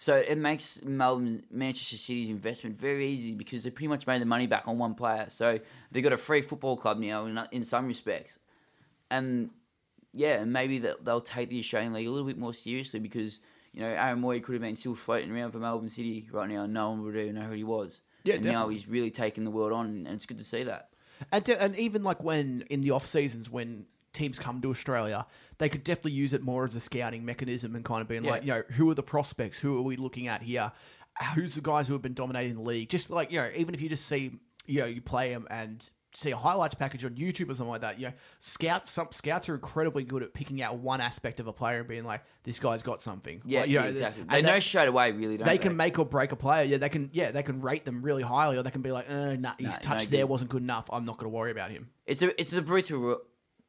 so it makes Melbourne Manchester City's investment very easy because they pretty much made the money back on one player. So they've got a free football club now in, in some respects, and yeah, and maybe that they'll take the Australian League a little bit more seriously because you know Aaron Mooy could have been still floating around for Melbourne City right now, and no one would even know who he was. Yeah, and now he's really taking the world on, and it's good to see that. And, de- and even like when in the off seasons when teams come to Australia, they could definitely use it more as a scouting mechanism and kind of being Yeah. like, you know, who are the prospects? Who are we looking at here? Who's the guys who have been dominating the league? Just like you know, even if you just see, you know, you play them and see a highlights package on YouTube or something like that. You know, scouts some scouts are incredibly good at picking out one aspect of a player and being like, this guy's got something. Yeah, Like, you know, yeah, exactly. and They that- know straight away, really, don't they they? can make or break a player. Yeah, they can. Yeah, they can rate them really highly, or they can be like, uh, nah, his Nah, touch no there wasn't good enough. I'm not going to worry about him. It's a it's a brutal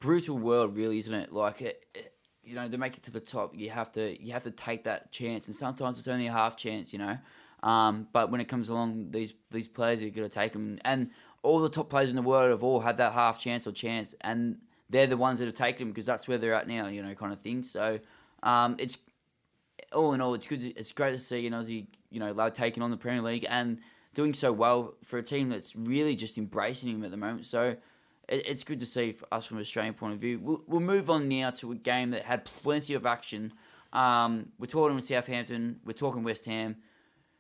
brutal world, really, isn't it? Like it, it- you know, to make it to the top, you have to you have to take that chance, and sometimes it's only a half chance, you know. Um, but when it comes along, these these players are going to take them, and all the top players in the world have all had that half chance or chance, and they're the ones that have taken them because that's where they're at now, you know, kind of thing. So, um, it's all in all, it's good. To, it's great to see an Aussie, you know, lad taking on the Premier League and doing so well for a team that's really just embracing him at the moment. So it, it's good to see for us from an Australian point of view. We'll, we'll move on now to a game that had plenty of action. Um, we're talking with Southampton. We're talking West Ham.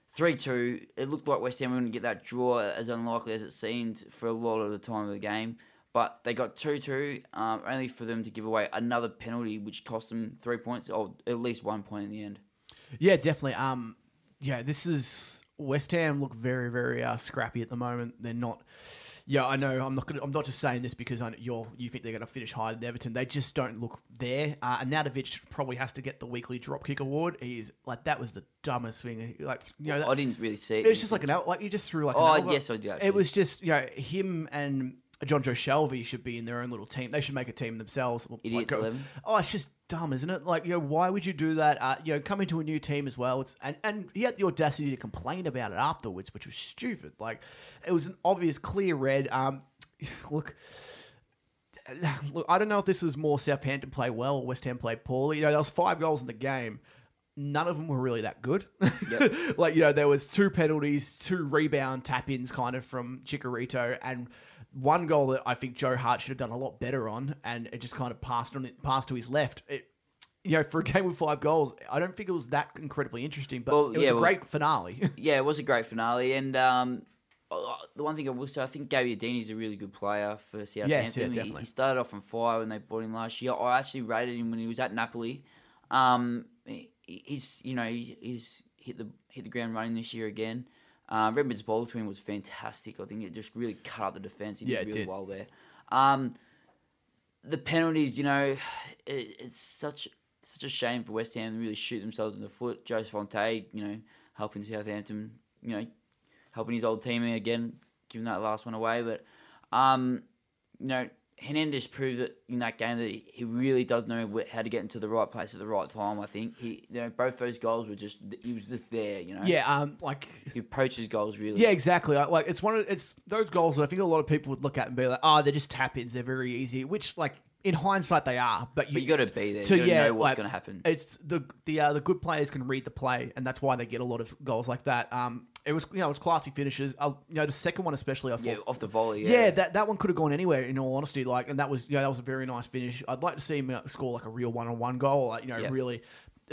3 2. It looked like West Ham were going to get that draw as unlikely as it seemed for a lot of the time of the game. But they got 2 2, um, only for them to give away another penalty, which cost them three points, or at least one point in the end. Yeah, definitely. Um, yeah, this is West Ham look very, very uh, scrappy at the moment. They're not. Yeah, I know. I'm not. Gonna, I'm not just saying this because I, you're. You think they're going to finish higher than Everton. They just don't look there. Uh, Arnautovic probably has to get the weekly drop kick award. He's like that was the dumbest thing. Like you know, that, I didn't really see it. it was just like an out. Like you just threw like. Oh, yes, I did, actually. It was just you know him and Jonjo Shelvey should be in their own little team. They should make a team themselves. Like, Idiots go- 11. Oh, it's just dumb, isn't it? Like, you know, why would you do that? Uh, you know, come into a new team as well. It's and and he had the audacity to complain about it afterwards, which was stupid. Like, it was an obvious clear red. Um, look. Look, I don't know if this was more Southampton play well or West Ham play poorly. You know, there was five goals in the game. None of them were really that good. like, you know, there was two penalties, two rebound tap-ins kind of from Chicharito, and one goal that I think Joe Hart should have done a lot better on, and it just kind of passed on it, passed to his left. It, you know, for a game with five goals, I don't think it was that incredibly interesting, but Well, it was yeah, a well- great finale. Yeah, it was a great finale, and um, uh, the one thing I will say, I think Gabbiadini is a really good player for Southampton. He- definitely. He started off on fire when they bought him last year. I actually rated him when he was at Napoli. Um, he- he's you know he- he's hit the hit the ground running this year again. Uh, Redmond's ball to him was fantastic. I think it just really cut up the defense. He did really did. well there. Um, the penalties, you know, it, it's such such a shame for West Ham to really shoot themselves in the foot. Joe Fonte, you know, helping Southampton, you know, helping his old teammate again, giving that last one away. But, um, you know, Hernandez proved that in that game that he, really does know how to get into the right place at the right time. I think he, you know, both those goals were just he was just there. You know, yeah, um, like he approaches goals really. Yeah, exactly. I- Like it's one of it's those goals that I think a lot of people would look at and be like, "Oh, they're just tap ins. They're very easy." Which, like in hindsight, they are. But you, but you got to be there. So, you to yeah, know what's like, going to happen. it's the the uh, the good players can read the play, and that's why they get a lot of goals like that. Um, it was you know it was classy finishes. Uh, you know the second one especially, I thought. yeah, off the volley. Yeah, Yeah, that, that one could have gone anywhere. In all honesty, like, and that was yeah, that was a very nice finish. I'd like to see him uh, score like a real one on one goal, like you know, Yeah. really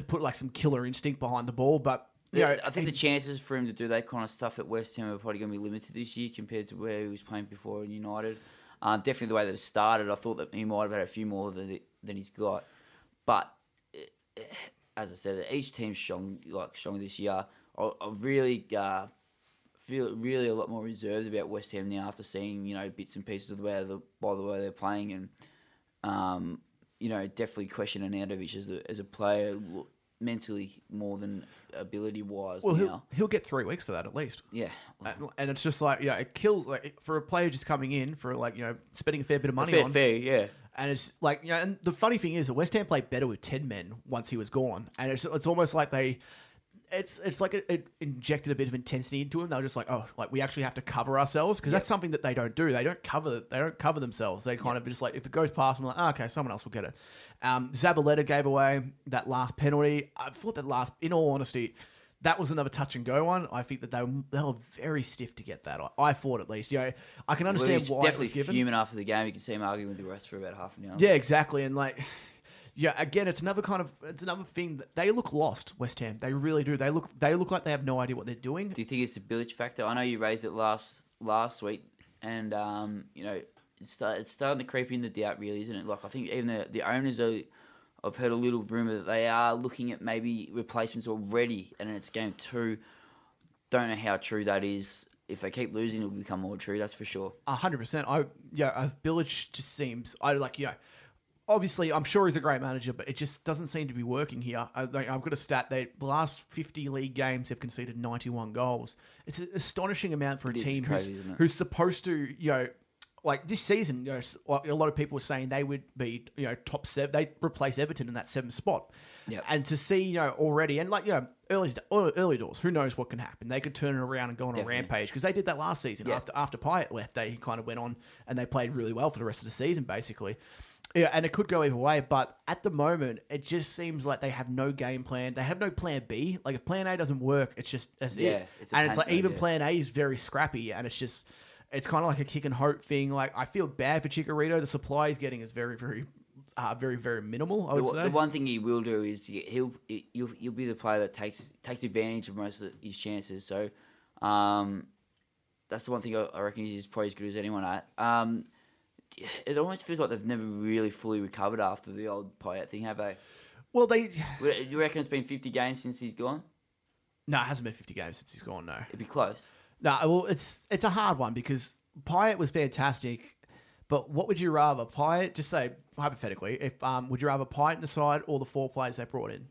put like some killer instinct behind the ball. But you Yeah, know, I think he- the chances for him to do that kind of stuff at West Ham are probably going to be limited this year compared to where he was playing before in United. Um, definitely the way they've started, I thought that he might have had a few more than than he's got. But eh, as I said, each team's strong, like strong this year. I, I really uh, feel really a lot more reserved about West Ham now after seeing you know bits and pieces of the way the by the way they're playing and um, you know definitely question Arnautovic as a as a player mentally more than ability wise well, now. he'll, he'll get three weeks for that at least. Yeah, And- And it's just like, you know, it kills like for a player just coming in for like, you know, spending a fair bit of money fair, on. fair, yeah. And it's like, you know, and the funny thing is that West Ham played better with 10 men once he was gone. And it's, it's almost like they, it's it's like it, it injected a bit of intensity into him. They were just like, oh, like we actually have to cover ourselves because Yep. that's something that they don't do. They don't cover. They don't cover themselves. They kind of just like if it goes past them, like oh, okay, someone else will get it. Um, Zabaleta gave away that last penalty. I thought that last, in all honesty, that was another touch and go one. I think that they were, they were very stiff to get that. I, I thought at least. You know, I can Well, understand he's why it definitely was given. fuming after the game. You can see him arguing with the rest for about half an hour. Yeah, exactly. And like, yeah, again, it's another kind of it's another thing that they look lost. West Ham, they really do. They look they look like they have no idea what they're doing. Do you think it's the Bilic factor? I know you raised it last last week, and um, you know it's, start, it's starting to creep in the doubt, really, isn't it? Like I think even the the owners are. I've heard a little rumor that they are looking at maybe replacements already, and it's game two. Don't know how true that is. If they keep losing, it'll become more true. That's for sure. A hundred percent. I yeah, Bilic just seems I like you know. Obviously, I'm sure he's a great manager, but it just doesn't seem to be working here. I, I've got a stat that the last 50 league games have conceded 91 goals. It's an astonishing amount for a It team crazy, who's, who's supposed to, you know, like this season, you know, a lot of people were saying they would be, you know, top seven. They replace Everton in that seventh spot. Yep. And to see, you know, already, and like, you know, early early doors, who knows what can happen? They could turn it around and go on Definitely. a rampage because they did that last season. Yeah. After after Payet left, they kind of went on and they played really well for the rest of the season, basically. Yeah, and it could go either way, but at the moment, it just seems like they have no game plan. They have no plan B. Like if plan A doesn't work, it's just that's Yeah, it. it's and it's like even yeah. plan A is very scrappy, and it's just it's kind of like a kick and hope thing. Like I feel bad for Chicharito. The supply he's getting is very very. Uh, very very minimal. I The, would one- say. the one thing he will do is he- he'll he'll, he'll be the player that takes takes advantage of most of his chances. So, um, that's the one thing I, I reckon he's probably as good as anyone at. Um, it almost feels like they've never really fully recovered after the old Payet thing, have they? well, they Do you reckon it's been fifty games since he's gone? no, it hasn't been fifty games since he's gone. No, It'd be close. No, well, it's it's a hard one because Payet was fantastic, but what would you rather? Payet, just say hypothetically, if um, would you rather Payet in the side or the four players they brought in?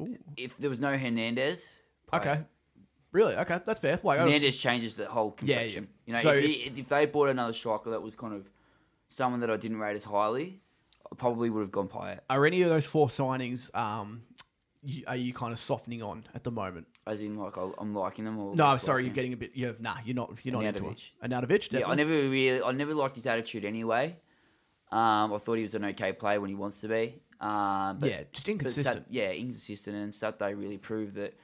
Ooh. If there was no Hernandez, Okay. Really? Okay, that's fair. Like, I was- changes the whole Yeah, complexion. yeah. You know, So- if, he, if they bought another striker that was kind of someone that I didn't rate as highly, I probably would have gone Payet. are any of those four signings um, you, are you kind of softening on at the moment? As in, like I'll- I'm liking them. Or No, less sorry, you're getting a bit. You're, nah, you're not. You're not into it. Arnautovic. Arnautovic, Yeah, I never really, I never liked his attitude anyway. Um, I thought he was an okay player when he wants to be. Um, but, yeah, just but inconsistent. Sat, yeah, inconsistent, and Saturday really proved that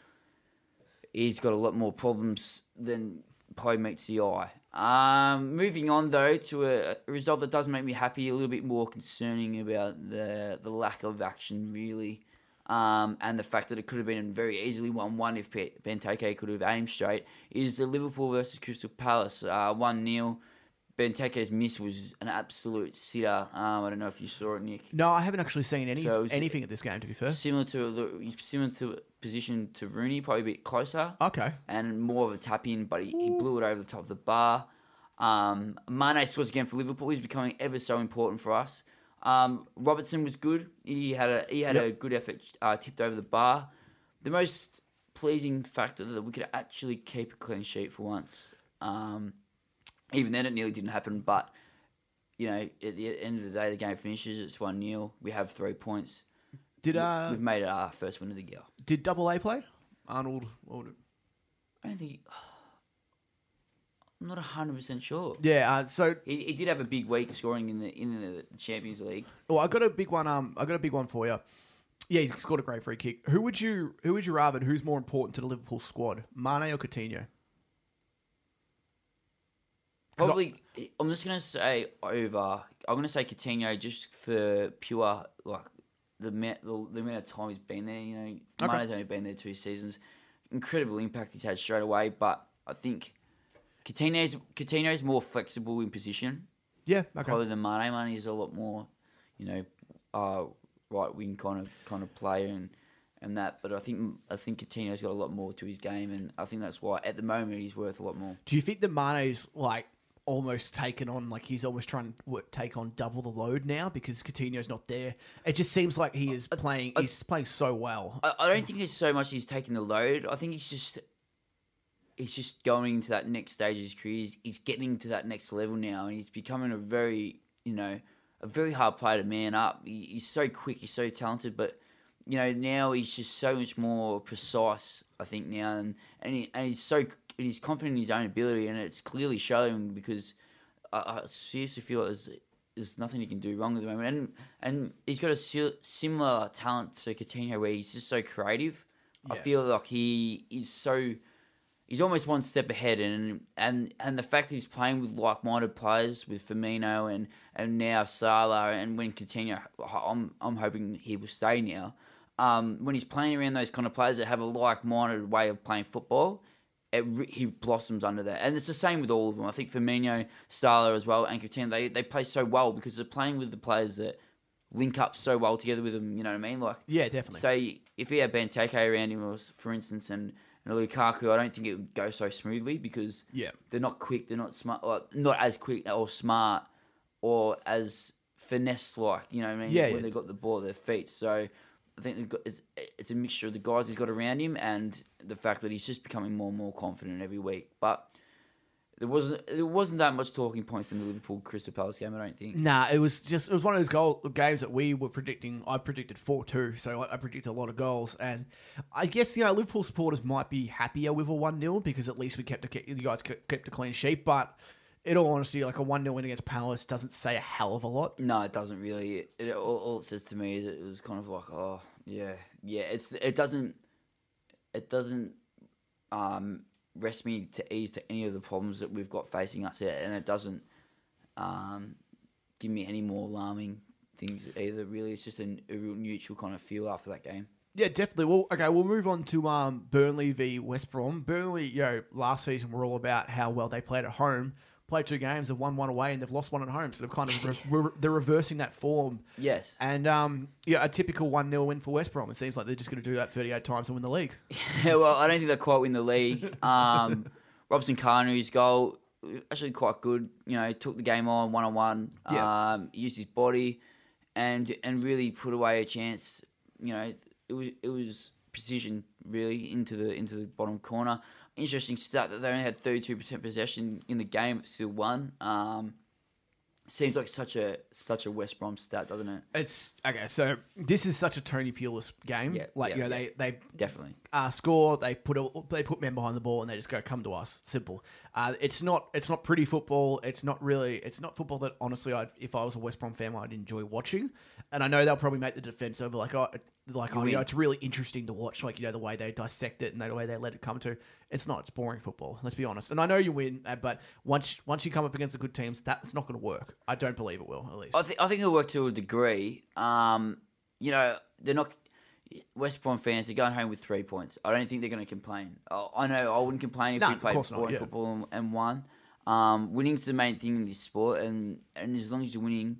he's got a lot more problems than probably meets the eye. Um, moving on though to a, a result that does make me happy, a little bit more concerning about the the lack of action really. Um, and the fact that it could have been very easily 1 1 if Benteke could have aimed straight, is the Liverpool versus Crystal Palace. 1 0. Benteke's miss was an absolute sitter. Um, I don't know if you saw it, Nick. no, I haven't actually seen any So anything at this game. To be fair. Similar to similar to position to Rooney, probably a bit closer Okay. and more of a tap in, but he, he blew it over the top of the bar. Um, Mane scores again for Liverpool. He's becoming ever so important for us. Um, Robertson was good. He had a he had Yep. a good effort, uh, tipped over the bar. The most pleasing factor that we could actually keep a clean sheet for once. Um, even then, it nearly didn't happen. But you know, at the end of the day, the game finishes. It's one 0 We have three points. Did We- uh We've made it our first win of the year. did Double A play? Arnold. what would it- I don't think. I'm not hundred percent sure. Yeah. Uh, so He, he did have a big week scoring in the in the Champions League. Well, I got a big one. Um, I got a big one for you. Yeah, he scored a great free kick. Who would you? Who would you rather? Who's more important to the Liverpool squad, Mane or Coutinho? 'Cause I- Probably, I'm just gonna say over. I'm gonna say Coutinho just for pure like the amount the, the amount of time he's been there. You know, Okay. Mane's only been there two seasons. Incredible impact he's had straight away, but I think Coutinho's Coutinho's more flexible in position. Yeah. Okay. probably than Mane. Mane is a lot more, you know, uh, right wing kind of kind of player and and that. But I think I think Coutinho's got a lot more to his game, and I think that's why at the moment he's worth a lot more. Do you think that Mane's like almost taken on, like he's almost trying to take on double the load now because Coutinho's not there? It just seems like he is playing. he's playing so well. I, I don't think it's so much he's taking the load. I think he's just he's just going into that next stage of his career. He's, he's getting to that next level now, and he's becoming a very you know a very hard player to man up. He, he's so quick, he's so talented, but you know now he's just so much more precise. I think now, and and, he, and he's so he's confident in his own ability, and it's clearly showing because I, I seriously feel there's there's nothing he can do wrong at the moment, and and he's got a si- similar talent to Coutinho where he's just so creative. I feel like he is so he's almost one step ahead, and and and the fact that he's playing with like-minded players with Firmino and and now Salah, and when Coutinho, I'm I'm hoping he will stay now. Um, when he's playing around those kind of players that have a like-minded way of playing football, it, he blossoms under that, and it's the same with all of them. I think Firmino, Salah as well, and Coutinho, they they play so well because they're playing with the players that link up so well together with them. You know what I mean? Like Yeah, definitely. say if he had Benteke around him, or for instance, and, and Lukaku, I don't think it would go so smoothly because yeah. they're not quick, they're not smart, like, not as quick or smart or as finesse like. You know what I mean? Yeah, when yeah. they got the ball at their feet. So I think got, it's, it's a mixture of the guys he's got around him and the fact that he's just becoming more and more confident every week. But there wasn't there wasn't that much talking points in the Liverpool Crystal Palace game. I don't think. Nah, it was just it was one of those goal games that we were predicting. I predicted four two, so I, I predicted a lot of goals, and I guess you know Liverpool supporters might be happier with a one 0 because at least we kept a, you guys kept kept a clean sheet. But in all honesty, like a one 0 win against Palace doesn't say a hell of a lot. No, it doesn't really. It, it, all, all it says to me is it was kind of like, oh yeah, yeah. It's it doesn't it doesn't um, rest me to ease to any of the problems that we've got facing us, yet, and it doesn't um, give me any more alarming things either. Really, it's just a, a real neutral kind of feel after that game. Yeah, definitely. Well, okay, we'll move on to um, Burnley v West Brom. Burnley, you know, last season we're all about how well they played at home, played two games, have won one away, and they've lost one at home. So they've kind of re- re- they're reversing that form. Yes. And um, yeah, a typical one 0 win for West Brom. It seems like they're just going to do that thirty eight times and win the league. Yeah, well, I don't think they'll quite win the league. Um, Robson-Kanu's goal actually quite good. You know, took the game on one on one. Um, used his body, and and really put away a chance. You know, it was it was precision really into the into the bottom corner. Interesting stat that they only had thirty two percent possession in the game, but still won. Um, seems like such a such a West Brom stat, doesn't it? It's okay. So this is such a Tony Pulis game. Yeah, like yeah, you know, yeah. they they Definitely. uh, score, they put a, they put men behind the ball, and they just go, "Come to us." Simple. Uh, it's not it's not pretty football. It's not really it's not football that honestly, I'd, if I was a West Brom fan, I'd enjoy watching. And I know they'll probably make the defense over like oh like oh you know it's really interesting to watch like you know the way they dissect it and the way they let it come to. It's not. It's boring football. Let's be honest. And I know you win, uh, but once once you come up against the good teams, that's not going to work. I don't believe it will. At least. I think I think it'll work to a degree. Um, you know, they're not West Brom fans. They're going home with three points. I don't think they're going to complain. I, I know I wouldn't complain if No, we played boring yeah. football and, and won. Um, winning's the main thing in this sport, and and as long as you're winning,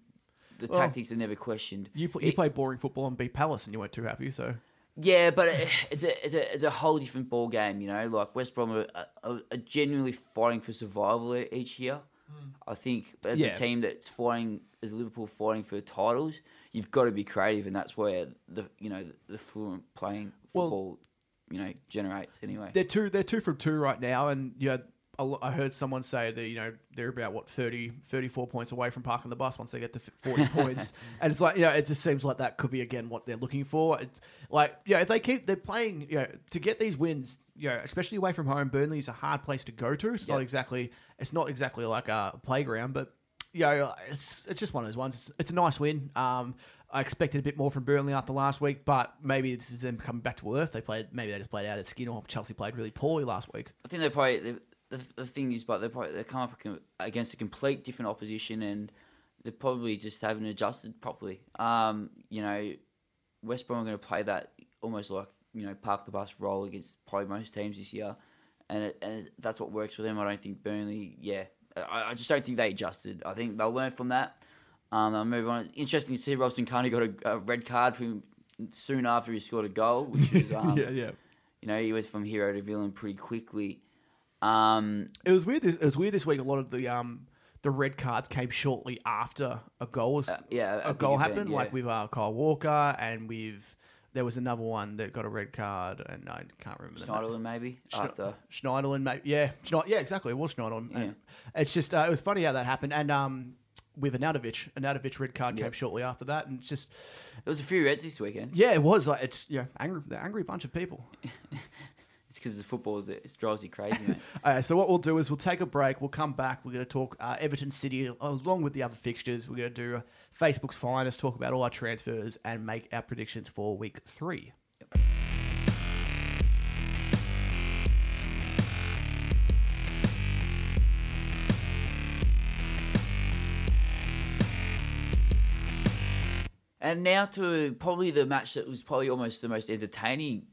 the Well, tactics are never questioned. you you played boring football and beat Palace, and you weren't too happy. So Yeah, but it, it's a it's a it's a whole different ball game, you know. Like West Brom are, are, are genuinely fighting for survival each year. Hmm. I think as. Yeah. a team that's fighting, as Liverpool fighting for titles, you've got to be creative, and that's where the you know the, fluent playing Well- football, you know, generates anyway. they're two they're two from two right now and you know I heard someone say that you know they're about what 30 34 points away from parking the bus once they get to 40 points and it's like you know it just seems like that could be again what they're looking for It- like yeah if they keep they're playing you know to get these wins you know especially away from home Burnley is a hard place to go to it's not exactly it's not exactly like a playground but you know, it's it's just one of those ones. It's, it's a nice win. Um, I expected a bit more from Burnley after last week, but maybe this is them coming back to earth. They played maybe they just played out of skin, or Chelsea played really poorly last week. I think they probably the, the, thing is, but they probably they come up against a complete different opposition, and they probably just haven't adjusted properly. Um, you know, West Brom are going to play that almost like you know park the bus role against probably most teams this year, and it, and that's what works for them. I don't think Burnley, yeah, I, I just don't think they adjusted. I think they'll learn from that. Um, they'll move on. It's interesting to see Robson-Kanu got a, a red card from soon after he scored a goal, which was um, yeah, yeah. you know he went from hero to villain pretty quickly. Um, It was weird. This, it was weird this week. A lot of the um the red cards came shortly after a goal was Uh, yeah, a a goal event, happened. yeah. Like with uh, Kyle Walker and with there was another one that got a red card, and I can't remember. Schneiderlin maybe Schne- after. Schneiderlin, mate. Yeah, Schne- yeah, exactly. It was Schneiderlin. Yeah. It's just uh, it was funny how that happened, and um, with Arnautovic, Arnautovic red card Yeah. came shortly after that, and just There was a few reds this weekend. yeah, it was like it's yeah, angry, the angry bunch of people. It's because the football is it drives you crazy, mate. Uh, so what we'll do is we'll take a break. We'll come back. We're going to talk uh, Everton City along with the other fixtures. We're going to do Facebook's finest, talk about all our transfers, and make our predictions for week three. And now to probably the match that was probably almost the most entertaining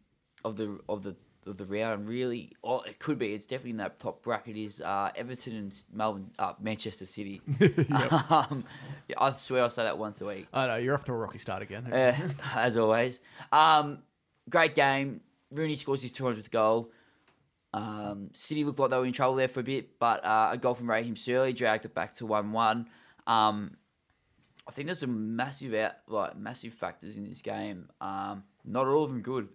of the of the of the round. Really, or it could be. It's definitely in that top bracket. Is uh, Everton and Melbourne, uh, Manchester City. um, yeah, I swear I say that once a week. I know you're off to a rocky start again. Uh, as always. Um, great game. Rooney scores his 200th goal. Um, City looked like they were in trouble there for a bit, but uh, a goal from Raheem Sterling dragged it back to 1 1. Um, I think there's some massive out, like massive factors in this game. Um, not all of them good.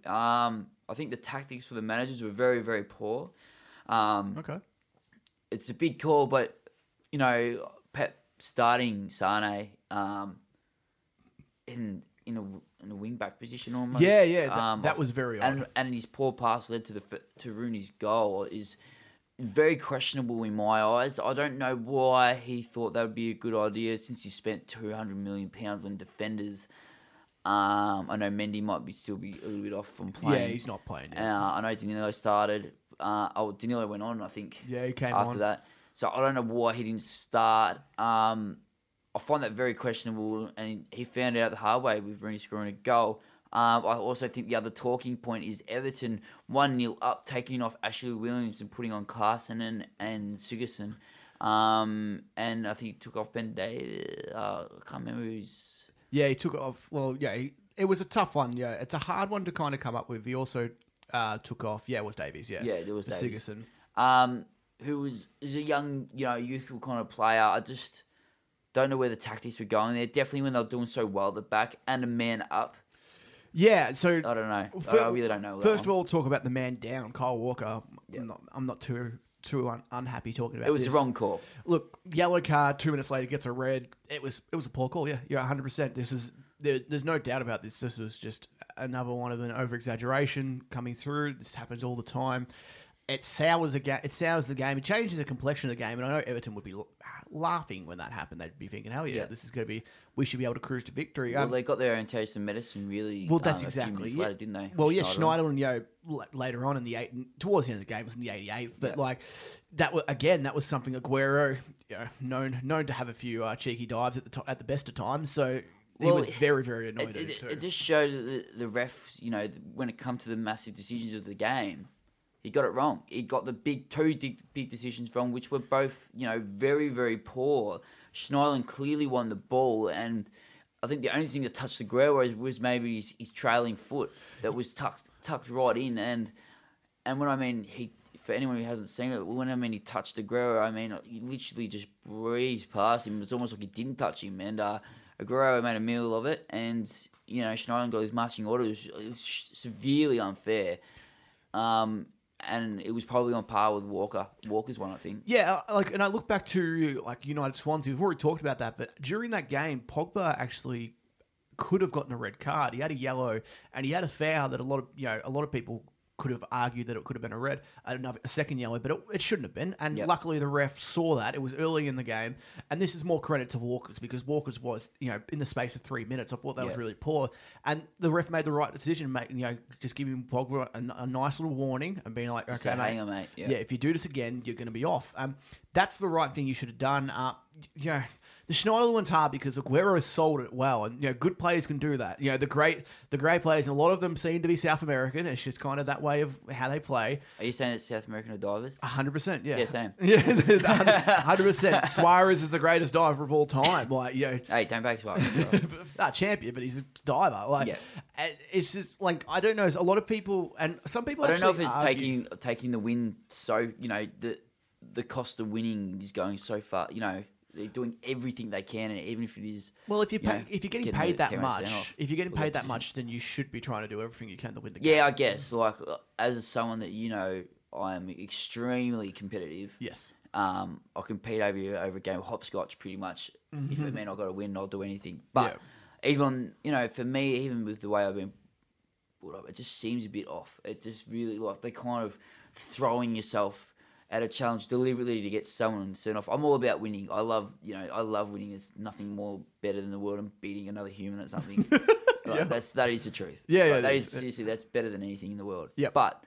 I think the tactics for the managers were very, very poor. Um, okay. it's a big call, but you know, Pep starting Sane um, in in a in a wing back position almost. Yeah, yeah, that- Um, that was very odd. and and his poor pass led to the to Rooney's goal is very questionable in my eyes. I don't know why he thought that would be a good idea since he spent two hundred million pounds on defenders. Um, I know Mendy might be still be a little bit off from playing. Yeah, he's not playing. Uh, I know Danilo started. Uh, oh, Danilo went on, I think. Yeah, he came after on. that. So I don't know why he didn't start. Um, I find that very questionable, and he found it out the hard way with Rooney scoring a goal. Um, I also think the other talking point is Everton 1 0 up, taking off Ashley Williams and putting on Clarkson and, and Sigurdsson. Um, and I think he took off Ben Day. Uh, I can't remember who's. Yeah, he took it off. Well, yeah, he, it was a tough one. Yeah, it's a hard one to kind of come up with. He also uh, took off. Yeah, it was Davies. Yeah, Yeah, it was Davies. Sigurdsson. Um, who was is a young, you know, youthful kind of player. I just don't know where the tactics were going there. Definitely when they were doing so well at the back and a man up. Yeah, so I don't know. I- I really don't know. First of all, talk about the man down, Kyle Walker. Yeah. I'm, not, I'm not too too un- unhappy talking about. it It was this. the wrong call. Look, yellow card. Two minutes later, gets a red. It was it was a poor call. Yeah, you're 100. percent This is there, there's no doubt about this. This was just another one of an over exaggeration coming through. This happens all the time. It sours a ga- It sours the game. It changes the complexion of the game. And I know Everton would be l- laughing when that happened. They'd be thinking, "Hell yeah, Yeah. this is going to be. We should be able to cruise to victory." Well, Um, they got their own taste of medicine, really. Well, that's um, exactly it. later, didn't they? Well, yeah, Schneider. You know, l- later on in the eight, towards the end of the game, was in the 88th. But Yeah. like that, was, again, that was something Aguero, you know, known known to have a few uh, cheeky dives at the to- at the best of times. So he Well, was very very annoyed It, at it, it just showed the, the refs, you know, when it comes to the massive decisions of the game, he got it wrong. He got the big two big, big decisions wrong, which were both, you know, very very poor. Schneiderlin clearly won the ball, and I think the only thing that touched the ground was, was maybe his, his trailing foot that was tucked tucked right in, and and when I mean he. For anyone who hasn't seen it, when I mean he touched the Aguero, I mean he literally just breezed past him. It's almost like he didn't touch him, and uh, Aguero made a meal of it, and you know Schneiderlin got his marching orders. It was severely unfair, um, and it was probably on par with Walker. Walker's one, I think. Yeah, uh, like, and I look back to like United Swansea. We've already talked about that, but during that game, Pogba actually could have gotten a red card. He had a yellow, and he had a foul that a lot of you know a lot of people could have argued that it could have been a red, another a second yellow, but it, it shouldn't have been. And Yep. luckily, the ref saw that. It was early in the game, and this is more credit to Walker's because Walker's was you know in the space of three minutes. I thought that was really poor, and the ref made the right decision, make you know just giving Pogba a, a nice little warning and being like, Just okay, mate, "Hang on, mate." Yeah. yeah, if you do this again, you're going to be off. Um, that's the right thing you should have done. Uh, you know, the Schneider one's hard because Aguero sold it well, and you know, good players can do that. You know, the great, the great players, and a lot of them seem to be South American. It's just kind of that way of how they play. Are you saying it's South American are divers? hundred percent, yeah, Yeah, same. yeah, hundred percent. Suarez is the greatest diver of all time. Like, you know, hey, don't back to us. not champion, but he's a diver. Like, Yeah. it's just like I don't know. A lot of people, and some people. I don't know if it's argue- taking taking the win so you know the the cost of winning is going so far. You know they're doing everything they can, and even if it is Well, if you you pay, know, if you're getting getting paid that much, off if you're getting paid that much, then you should be trying to do everything you can to win the game. yeah, I guess like as someone that you know, I am extremely competitive. Yes. Um, I'll compete over over a game of hopscotch pretty much. If it meant I got to win, I'll do anything. But even you know, for me, even with the way I've been brought up, it just seems a bit off. It just really like they're kind of throwing yourself at a challenge deliberately to get someone sent off. I'm all about winning. I love you know I love winning. There's nothing more better than the world and beating another human at something. Like, Yeah. That's that is the truth. Yeah, yeah, Like, that is. is seriously that's better than anything in the world. Yeah, but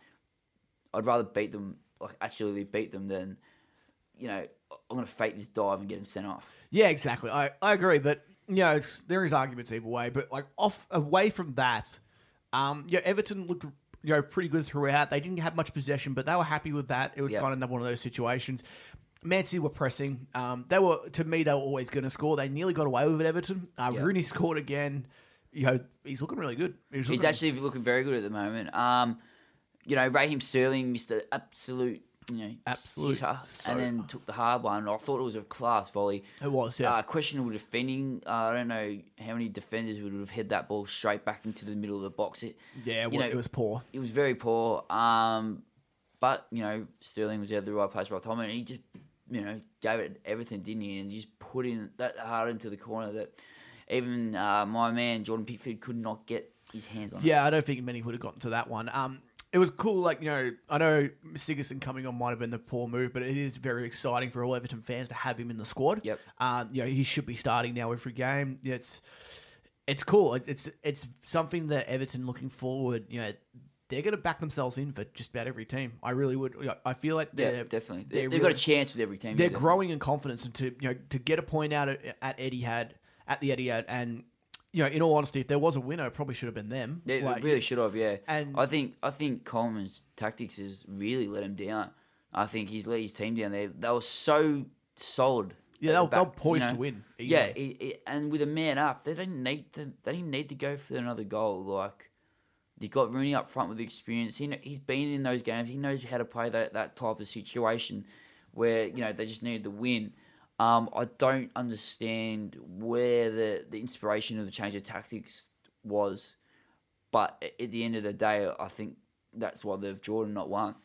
I'd rather beat them like actually beat them than you know I'm gonna fake this dive and get them sent off. Yeah, exactly. I, I agree, but you know, it's, there is arguments either way. But like off away from that, um, yeah, Everton looked you know pretty good throughout. They didn't have much possession, but they were happy with that. It was Yep. kind of another one of those situations. Man City were pressing. Um, they were to me they were always going to score. They nearly got away with it. Everton. Uh, Yep. Rooney scored again. You know, he's looking really good. He's looking- actually looking very good at the moment. Um, you know, Raheem Sterling missed an absolute, you know, Absolute sitter, so- and then took the hard one. I thought it was a class volley. It was, yeah. Uh, questionable defending. Uh, I don't know how many defenders would have hit that ball straight back into the middle of the box. It, yeah, you know, it was poor. it was very poor. Um, but you know, Sterling was at the right place, right time, and he just, you know, gave it everything, didn't he? And he just put in that hard into the corner that even uh, my man Jordan Pickford could not get his hands on. it. Yeah, I don't think many would have gotten to that one. Um, it was cool. Like you know, I know Sigurdsson coming on might have been the poor move, but it is very exciting for all Everton fans to have him in the squad. Yep. Um, you know, he should be starting now every game. It's it's cool. It's it's something that Everton looking forward. You know, they're going to back themselves in for just about every team. I really would. you know, I feel like Yeah, they're definitely. they're They, they've got a chance with every team. they're yeah, growing in confidence and to you know to get a point out at, at Etihad at the Etihad and you know in all honesty if there was a winner it probably should have been them They Like, really should have, yeah. and- I think I think Koeman's tactics has really let him down. I think he's let his team down. They they were so solid. Yeah, they'll, back, they'll you poised know. to win. Yeah, it, it, and with a man up, they didn't need to. They didn't need to go for another goal. Like you got Rooney up front with experience. He he's been in those games. He knows how to play that, that type of situation where you know they just needed the win. Um, I don't understand where the, the inspiration of the change of tactics was, but at the end of the day, I think that's why they've drawn not won.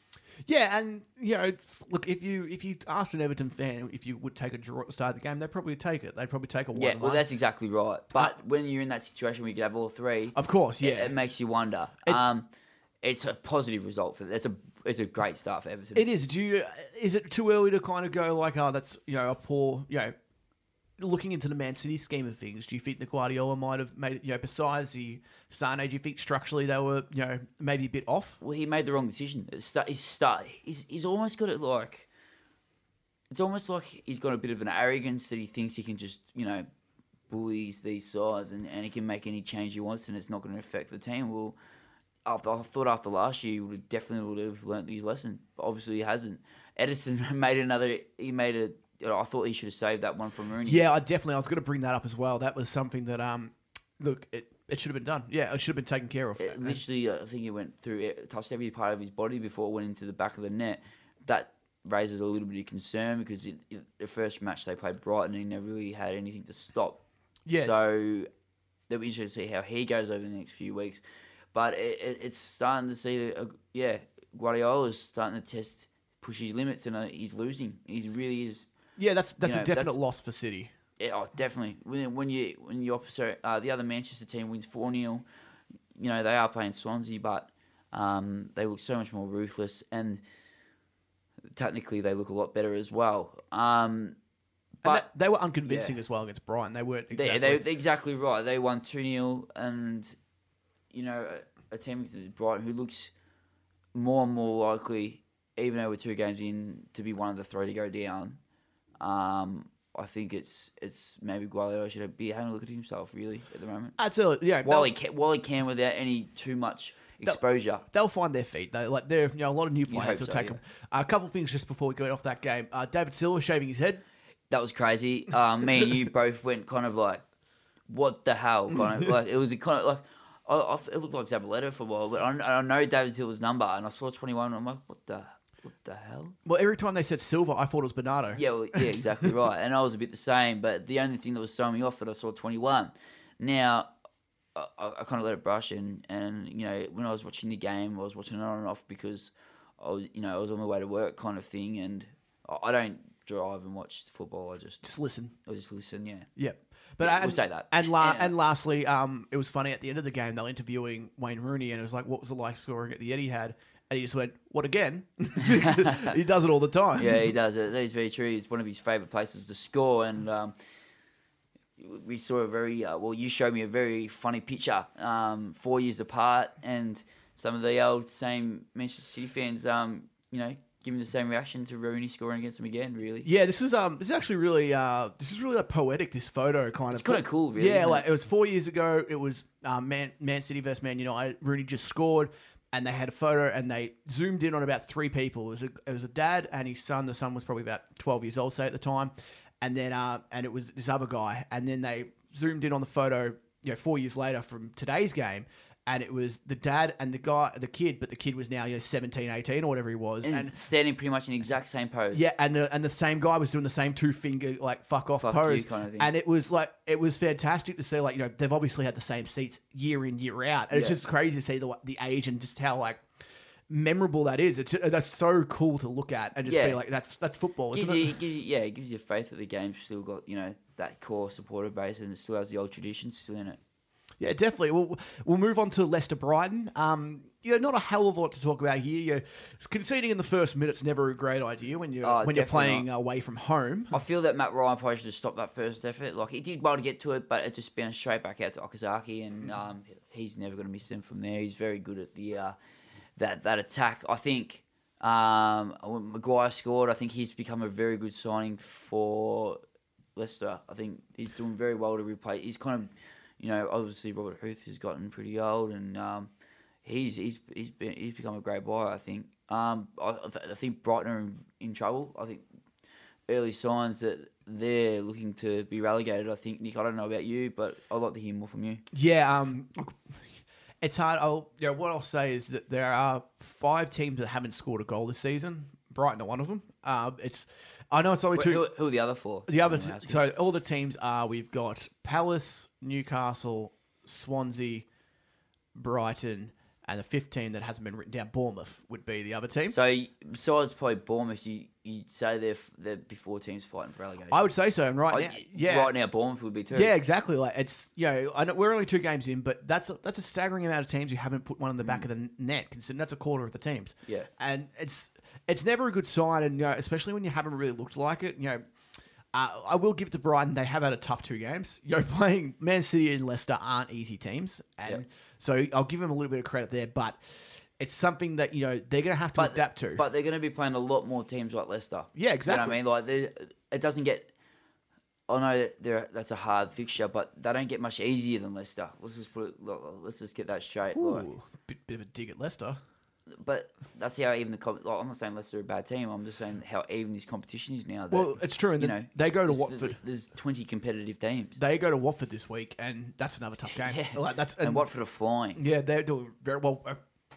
Yeah, and you know, it's look if you if you asked an Everton fan if you would take a draw at the start of the game, they'd probably take it. They'd probably take a one. Yeah, well, that's exactly right. But when you're in that situation where you could have all three, of course, yeah. it makes you wonder. It- um, it's a positive result for it's a it's a great start for Everton. It is. Do you? Is it too early to kind of go like, oh, that's you know a poor, you know, looking into the Man City scheme of things? Do you think the Guardiola might have made it? You know, besides the Sane, do you think structurally they were, you know, maybe a bit off? well, he made the wrong decision. Start, he's start. He's he's almost got it like. It's almost like he's got a bit of an arrogance that he thinks he can just you know, bullies these sides and, and he can make any change he wants and it's not going to affect the team. Well, after I thought after last year he would definitely would have learnt his lesson, but obviously he hasn't. Ederson made another. He made a. I thought he should have saved that one from Rooney. Yeah, I definitely. I was going to bring that up as well. That was something that, um, look, it, it should have been done. Yeah, it should have been taken care of. It literally, uh, I think he went through, it touched every part of his body before it went into the back of the net. That raises a little bit of concern because it, it, the first match they played Brighton, he never really had anything to stop. Yeah. So they'll be interested to see how he goes over the next few weeks. But it, it, it's starting to see, uh, yeah, Guardiola's starting to test, push his limits, and uh, he's losing. He really is. yeah, that's that's you know, a definite that's- loss for City. Yeah, oh, definitely. When, when you when the opposite, uh, the other Manchester team wins four 0 you know they are playing Swansea, but um, they look so much more ruthless, and technically they look a lot better as well. Um, but that- they were unconvincing yeah. as well against Brighton. They weren't exactly. they, they're exactly right. They won two 0 and you know a, a team like Brighton who looks more and more likely, even though we're two games in, to be one of the three to go down. Um, I think it's it's maybe Guardiola should be having a look at himself really at the moment. Absolutely, yeah. While he can, while he can without any too much exposure. they'll find their feet. They like they're you know a lot of new players will so, take yeah. them. a couple of things just before we go off that game. Uh, David Silva shaving his head. That was crazy. Um, me and you both went kind of like, what the hell? Kind of like it was a kind of like. I, I, it looked like Zabaleta for a while, but I, I know David Silva's number, and I saw twenty one. and I'm like, what the, what the hell? Well, every time they said Silva, I thought it was Bernardo. Yeah, well, yeah, exactly right. And I was a bit the same, but the only thing that was throwing me off that I saw 21. Now, I, I kind of let it brush, and, and you know, when I was watching the game, I was watching it on and off because I was, you know, I was on my way to work, kind of thing, and I, I don't drive and watch football. I just, Just listen. I just listen. Yeah, Yeah. But Yeah, and, we'll say that. And la- Yeah. and lastly, um, it was funny at the end of the game. They were interviewing Wayne Rooney, and it was like, "What was it like scoring at the Etihad?" And he just went, "What again?" he does it all the time. yeah, he does it. That is very true. It's one of his favourite places to score, and um, we saw a very uh, well. You showed me a very funny picture, um, four years apart, and some of the old same Manchester City fans, um, you know, giving the same reaction to Rooney scoring against them again. Really, Yeah, this was um, this is actually really uh, this is really like poetic. This photo kind of it's of kind of cool. Really, yeah, like it? it was four years ago. It was um, Man Man City versus Man United. Rooney just scored, and they had a photo, and they zoomed in on about three people. It was a it was a dad and his son. The son was probably about twelve years old, say at the time, and then uh, and it was this other guy, and then they zoomed in on the photo. You know, four years later from today's game. And it was the dad and the guy, the kid, but the kid was now you know 17, 18 or whatever he was. and, And standing pretty much in the exact same pose. yeah, and the and the same guy was doing the same two finger like fuck off Fuck pose, kind of and it was like it was fantastic to see like you know they've obviously had the same seats year in year out, and it's just crazy to see the the age and just how like memorable that is. It's that's so cool to look at and just be like that's that's football, Gives you, it? gives you, yeah, it gives you faith that the game's still got you know that core supporter base and it still has the old traditions still in it. Yeah, definitely. We'll we'll move on to Leicester Brighton. Um, you know, not a hell of a lot to talk about here. You conceding in the first minute's never a great idea when you're Oh, when you're playing away from home. I feel that Matt Ryan probably should have stopped that first effort. Like he did well to get to it, but it just bounced straight back out to Okazaki, and um, he's never going to miss him from there. He's very good at the uh, that that attack. I think um, when Maguire scored. I think he's become a very good signing for Leicester. I think he's doing very well to replay. He's kind of, you know, obviously Robert Huth has gotten pretty old, and um, he's he's he's been he's become a great buy. I think. Um, I, I th- I think Brighton are in, in trouble. I think early signs that they're looking to be relegated. I think Nick. I don't know about you, but I'd like to hear more from you. Yeah, um, it's hard. I'll, you know, what I'll say is that there are five teams that haven't scored a goal this season. Brighton are one of them. Um, it's, I know it's only two. Who, who are the other four? The I'm asking. so all the teams are we've got Palace, Newcastle, Swansea, Brighton, and the fifth team that hasn't been written down, Bournemouth, would be the other team. So besides probably Bournemouth, you you say they're f- they're before teams fighting for relegation. I would say so. And right Oh, now, y- yeah, Right now, Bournemouth would be too. yeah, exactly. Like it's you know, I know we're only two games in, but that's a, that's a staggering amount of teams who haven't put one in the back of the net. Considering that's a quarter of the teams. Mm. Yeah. and it's it's never a good sign, and you know, especially when you haven't really looked like it. You know, uh, I will give it to Brighton; they have had a tough two games. You know, playing Man City and Leicester aren't easy teams, and Yeah. so I'll give them a little bit of credit there. But it's something that you know they're going to have to But adapt to. But they're going to be playing a lot more teams like Leicester. Yeah, You exactly. know what I mean? Like, it doesn't get. I know that that's a hard fixture, but they don't get much easier than Leicester. Let's just put it. Let's just get that straight. Like, bit, bit of a dig at Leicester. But that's how even the com- like, I'm not saying Leicester are a bad team. I'm just saying how even this competition is now. That, Well, it's true, and you know they go to Watford. There's 20 competitive teams, They go to Watford this week, and that's another tough game. Yeah. Like, that's and, Watford are flying. Yeah, they're doing very well. Uh,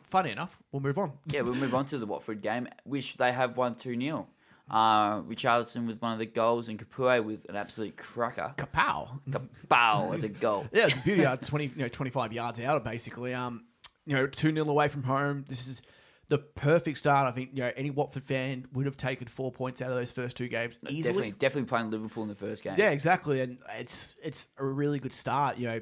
funny enough, we'll move on. Yeah, we'll move on to the Watford game, which they have won 2 0. Uh, Richarlison with one of the goals and Capoue with an absolute cracker. Kapow. Bow as a goal. Yeah, it's a beauty out, twenty, you know, twenty-five yards out, basically. Um, you know, two 0 away from home. This is the perfect start. I think you know any Watford fan would have taken four points out of those first two games easily. Definitely, definitely playing Liverpool in the first game. Yeah, exactly, and it's it's a really good start. You know,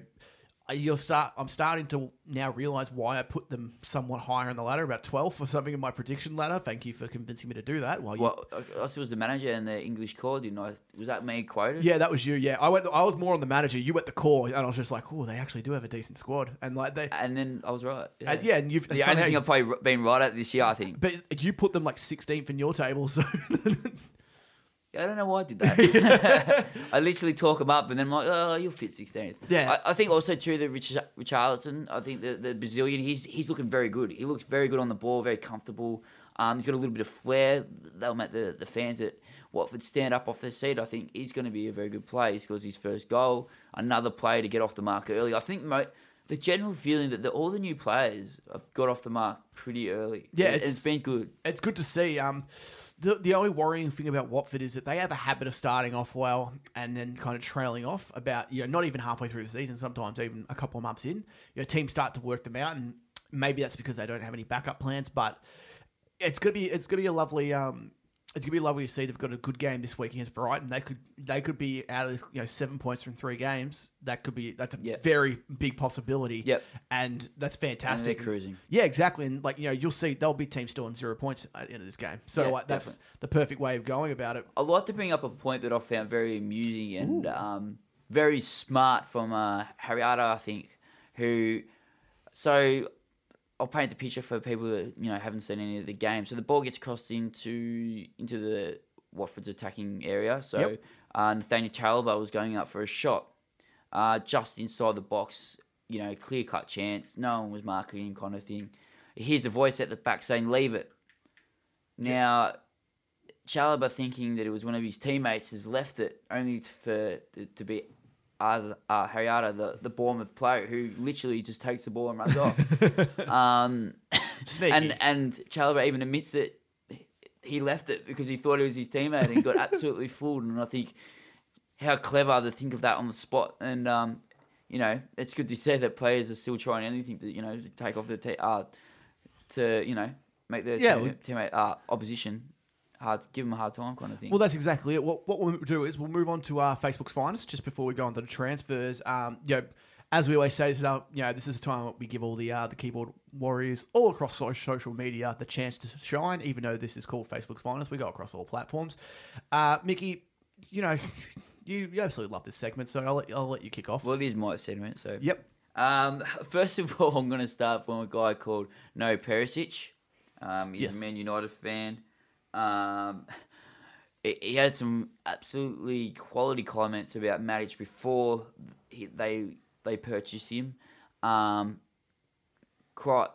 Uh, you'll start. I'm starting to now realize why I put them somewhat higher in the ladder, about 12 or something in my prediction ladder. Thank you for convincing me to do that. While you, Well, I was the manager and the English core, didn't I? Was that me quoted? yeah, that was you. Yeah, I went. I was more on the manager. You went the core, and I was just like, oh, they actually do have a decent squad, and like they, And then I was right. Yeah, and, yeah, and you've the only thing I've probably been right at this year, I think. But you put them like 16th in your table, so I don't know why I did that. I literally talk them up, and then I'm like, oh, you'll fit 16th. Yeah. I, I think also too the Rich Richarlison. I think the the Brazilian. He's he's looking very good. He looks very good on the ball, very comfortable. Um, he's got a little bit of flair. They'll make the, the fans at Watford stand up off their seat. I think he's going to be a very good player. He scores his first goal. Another player to get off the mark early. I think mo- the general feeling that the, all the new players have got off the mark pretty early. Yeah, And it's- it's been good. it's good to see. Um, the the only worrying thing about Watford is that they have a habit of starting off well and then kind of trailing off. About you know not even halfway through the season, sometimes even a couple of months in, Your know teams start to work them out, and maybe that's because they don't have any backup plans. But it's gonna be it's gonna be a lovely um. It's gonna be lovely to see they've got a good game this week against Brighton. They could they could be out of this, you know seven points from three games. That could be that's a Yeah. very big possibility. Yep. and that's And they're fantastic. cruising. Yeah, exactly. And like you know, you'll see there'll be teams still on zero points at the end of this game. So Yeah, like, that's definitely. the perfect way of going about it. I'd like to bring up a point that I found very amusing and um, very smart from uh, Harry Arter, I think, who. So I'll paint the picture for people that you know haven't seen any of the game. So the ball gets crossed into into the Watford's attacking area. So Yep. uh, Nathaniel was going up for a shot, uh, just inside the box. You know, clear cut chance. No one was marking him, kind of thing. He hears a voice at the back saying, "Leave it." Now, Chalobah thinking that it was one of his teammates has left it only for to, to be uh, uh, Harry Arter, the, the Bournemouth player, who literally just takes the ball and runs off. um, and and Chalobah even admits that he left it because he thought it was his teammate and got absolutely fooled. And I think how clever to think of that on the spot. And um, you know, it's good to see that players are still trying anything to you know to take off the te- uh, to you know make their Yeah, team- we- teammate uh, opposition hard, give them a hard time kind of thing. Well, that's exactly it. What, what we'll do is we'll move on to our Facebook's finest just before we go on to the transfers. Um, you know, as we always say, this is our, you know, this is the time that we give all the uh, the keyboard warriors all across social media the chance to shine. Even though this is called Facebook's finest, we go across all platforms. Uh, Mickey, you know, you, you absolutely love this segment, so I'll let, I'll let you kick off. well, it is my segment, so Yep. Um, first of all, I'm going to start from a guy called No Perisic. Um, he's Yes. a Man United fan. Um, he had some absolutely quality comments about Matic before he, they they purchased him. Um, quite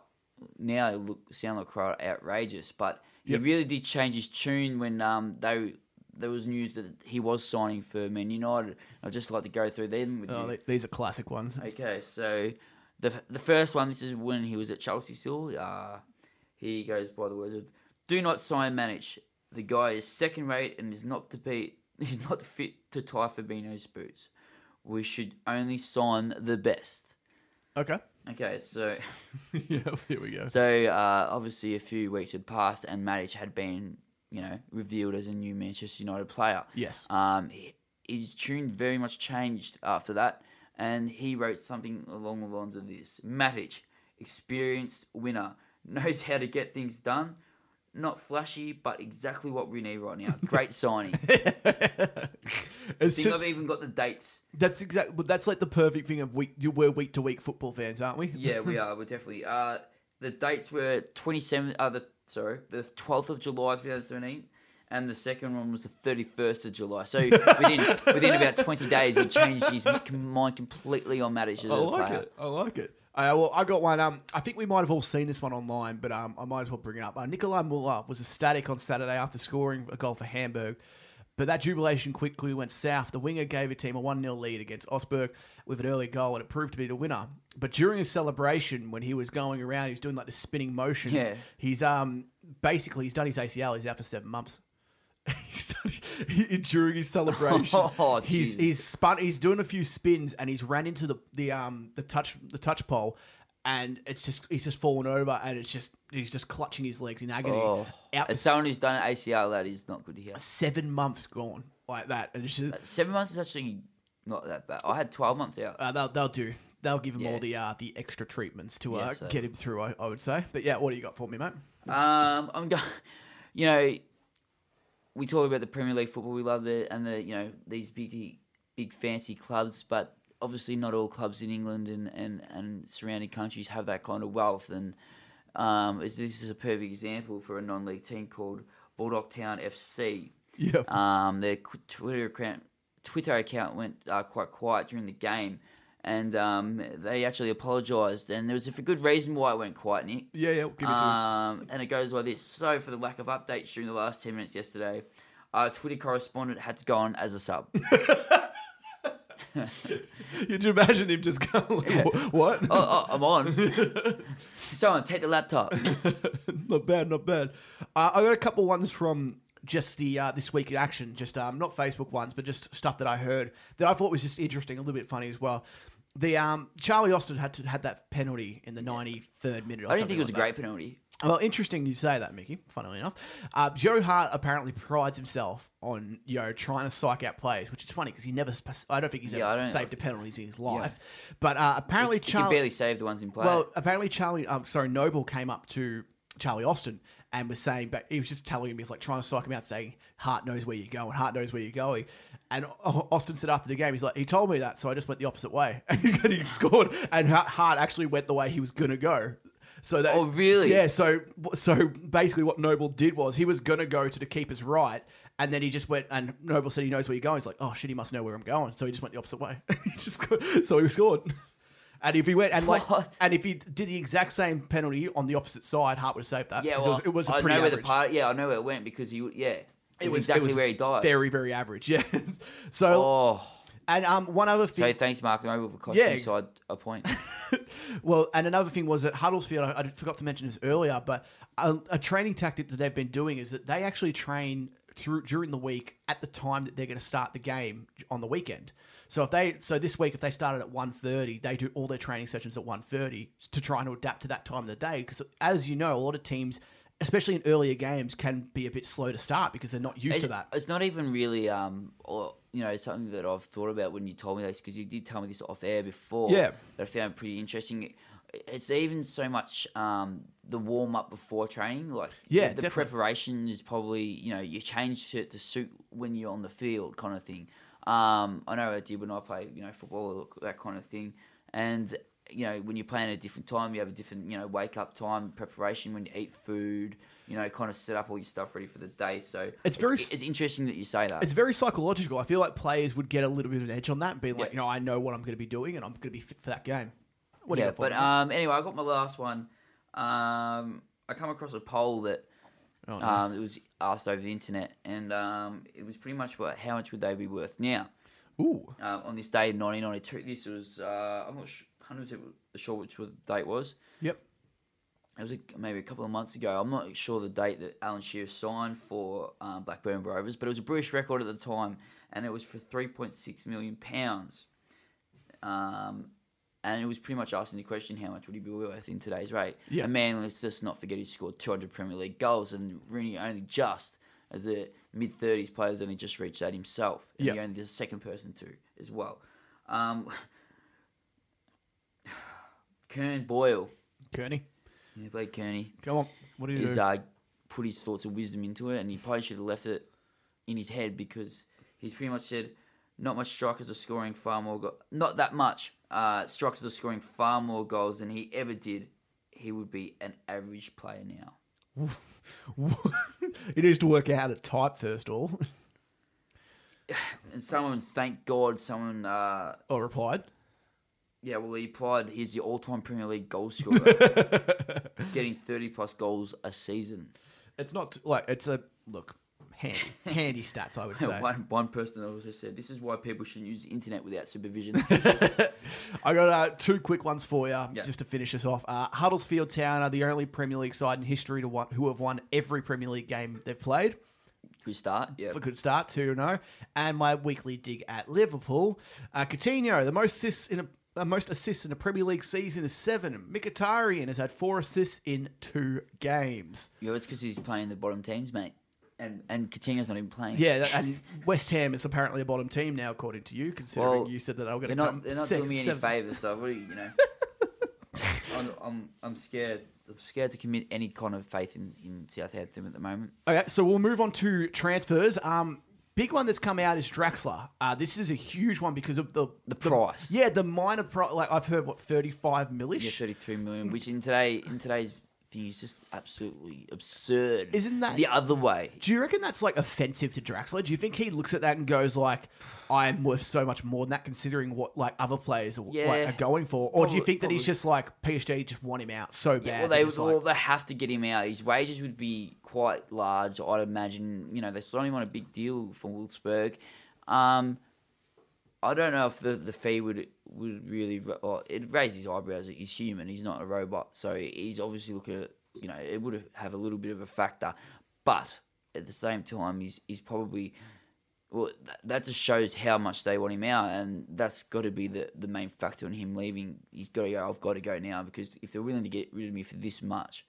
now it look sound like quite outrageous, but he Yep. really did change his tune when um they there was news that he was signing for Man United. I'd just like to go through them with Oh, you. these are classic ones. Okay, so the the first one, this is when he was at Chelsea still. Uh, he goes by the words of, "Do not sign Manage. The guy is second rate and is not to be. He's not fit to tie Fabinho's boots. We should only sign the best." Okay. Okay, so yeah, here we go. so uh, obviously a few weeks had passed and Matic had been, you know, revealed as a new Manchester United player. Yes. Um, he- his tune very much changed after that, and he wrote something along the lines of this: Matic, experienced winner, knows how to get things done. Not flashy, but exactly what we need right now. Great signing. It's think I've even got the dates. that's exactly. But that's like the perfect thing of week. We're week to week football fans, aren't we? Yeah, we are. We're definitely. Uh, the dates were twenty seven. Uh, the sorry, the twelfth of July, two thousand seventeen, and the second one was the thirty first of July. So within within about twenty days, he changed his mind completely on Matic as I a like player. it. I like it. Uh, well, I got one. Um, I think we might have all seen this one online, but um, I might as well bring it up. Uh, Nicolai Müller was ecstatic on Saturday after scoring a goal for Hamburg, but that jubilation quickly went south. The winger gave a team a 1 0 lead against Augsburg with an early goal, and it proved to be the winner. But during his celebration, when he was going around, he was doing like the spinning motion. Yeah. He's um basically he's done his ACL. He's out for seven months. He's done- he- during his celebration, Oh, he's he's spun. He's doing a few spins and he's ran into the the um the touch the touch pole, and it's just he's just fallen over and it's just he's just clutching his legs in agony. Oh, Out as someone who's done an ACL, that is not good to hear. seven months gone like that, and it's just Seven months is actually not that bad. I had twelve months out. uh, they'll they'll do. They'll give him Yeah. all the uh, the extra treatments to uh, Yeah, so- get him through. I, I would say, but yeah, what do you got for me, mate? Um, I'm go- you know, we talk about the Premier League football. We love it, and the you know these big, big fancy clubs, but obviously not all clubs in England and and, and surrounding countries have that kind of wealth. And um, is this is a perfect example for a non-league team called Bulldog Town FC. Yeah, Um, their Twitter account Twitter account went uh, quite quiet during the game. And um, they actually apologised, and there was a good reason why it went quiet, Nick. yeah, yeah. Give it to. Um, and it goes like this. So, for the lack of updates during the last 10 minutes yesterday, our Twitter correspondent had to go on as a sub. Could you imagine him just going, "Wh- "What? oh, oh, I'm on. Someone take the laptop. not bad, not bad. Uh, I got a couple ones from just the uh, this week in action, just um, not Facebook ones, but just stuff that I heard that I thought was just interesting, a little bit funny as well. The um, Charlie Austin had to had that penalty in the ninety third minute. Or I didn't think it was a like great penalty. Well, interesting you say that, Mickey. Funnily enough, uh, Joe Hart apparently prides himself on you know trying to psych out players, which is funny because he never. sp- I don't think he's Yeah, ever saved a penalty in his life. But uh, apparently, He can Charlie barely save the ones in play. well, apparently Charlie, um, sorry, Noble came up to Charlie Austin and was saying, but he was just telling him, he's like trying to psych him out, saying, Hart knows where you're going, Hart knows where you're going. And Austin said after the game, he's like, he told me that, so I just went the opposite way. And he scored, and Ha- Hart actually went the way he was going to go. So that, Oh, really? Yeah. So, so basically, what Noble did was he was going to go to the keeper's right, and then he just went. And Noble said he knows where you're going. He's like, oh shit, he must know where I'm going. So he just went the opposite way. he just so he scored. And if he went and like, What? and if he did the exact same penalty on the opposite side, Hart would have saved that. yeah, 'Cause well, it was, it was a I pretty know where average. the part. Yeah, I know where it went because he. Yeah, it was exactly where he died. Very, very average. Yeah. so, oh, and um, one other thing. so thanks, Mark Noble, for costing Yeah, yeah, ex- side a point. well, and another thing was at Huddersfield. I, I forgot to mention this earlier, but a, a training tactic that they've been doing is that they actually train through during the week at the time that they're going to start the game on the weekend. So if they so this week if they started at 1.30, they do all their training sessions at 1.30 to try and adapt to that time of the day because as you know, a lot of teams especially in earlier games can be a bit slow to start because they're not used to that. It's not even really, um, or you know, something that I've thought about when you told me this because you did tell me this off air before. Yeah. that I found pretty interesting. It's even so much um, the warm up before training, like Yeah, the, the preparation is probably you know you change it to suit when you're on the field, kind of thing. Um, I know I did when I play, you know, football, or that kind of thing, and you know when you're playing at a different time, you have a different, you know, wake up time, preparation when you eat food, you know, kind of set up all your stuff ready for the day. So It's very it's, interesting that you say that. It's very psychological. I feel like players would get a little bit of an edge on that and be like, Yeah. you know, I know what I'm going to be doing and I'm going to be fit for that game. What yeah, but um, anyway, I got my last one. Um, I come across a poll that Oh, no. Um, it was asked over the internet, and um, it was pretty much what how much would they be worth now? Ooh. Um, on this day in 1992, this was uh, I'm not 100 percent sure which the date was. Yep. It was a, maybe a couple of months ago. I'm not sure the date that Alan Shearer signed for um, Blackburn Rovers, but it was a British record at the time, and it was for 3.6 million pounds. Um, and it was pretty much asking the question, how much would he be worth in today's rate? Yeah. A man, let's just not forget, he scored 200 Premier League goals, and Rooney only just, as a mid 30s player, has only just reached that himself. And Yeah. he only the second person to as well. Um, Kern Boyle, Kearney, yeah, Blake Kearney, come on. What do you is do? uh, put his thoughts of wisdom into it, and he probably should have left it in his head because he's pretty much said, "Not much strikers are scoring far more, go- not that much. Uh, strikers are scoring far more goals than he ever did. He would be an average player now." it needs to work out a type first of all. And someone, thank God, someone, uh, or replied. yeah, well, he replied. He's the all-time Premier League goal scorer, getting thirty plus goals a season. It's not like it's a look handy handy stats. I would say. one, one person also said, "This is why people shouldn't use the internet without supervision." I got uh, two quick ones for you just to finish us off. Uh, Huddersfield Town are the only Premier League side in history to one, who have won every Premier League game they've played. Good start. Yeah. A good start, 2 0. And my weekly dig at Liverpool. Uh, Coutinho, the most assists in a uh, most assists in a Premier League season is seven. Mkhitaryan has had four assists in two games. Yeah, it's because he's playing the bottom teams, mate. And and Coutinho's not even playing. Yeah, that- and West Ham is apparently a bottom team now, according to you, considering Well, you said that they were going to not come they're not six, doing me any seven- favors. So what you, you know? I'm, I'm I'm scared. I'm scared to commit any kind of faith in, in Southampton at the moment. Okay, so we'll move on to transfers. Um, big one that's come out is Draxler. Uh, this is a huge one because of the The price. Yeah, the minor price. Like I've heard, what thirty five millish. Yeah, 32 million, which in today in today's thing is just absolutely absurd. Isn't that- the other way? Do you reckon that's like offensive to Draxler? Do you think he looks at that and goes like, "I'm worth so much more than that," considering what like other players are, like, are going for? Or do you think that he's just like PSG just want him out so bad? Yeah, well, they well, like- they have to get him out. His wages would be quite large, I'd imagine. You know, they signed him on a big deal from Wolfsburg. Um, I don't know if the, the fee would would really or it raised his eyebrows. He's human. He's not a robot, so he's obviously looking at you know it would have, a little bit of a factor, but at the same time, he's he's probably well that just shows how much they want him out, and that's got to be the the main factor in him leaving. He's got to go. I've got to go now because if they're willing to get rid of me for this much,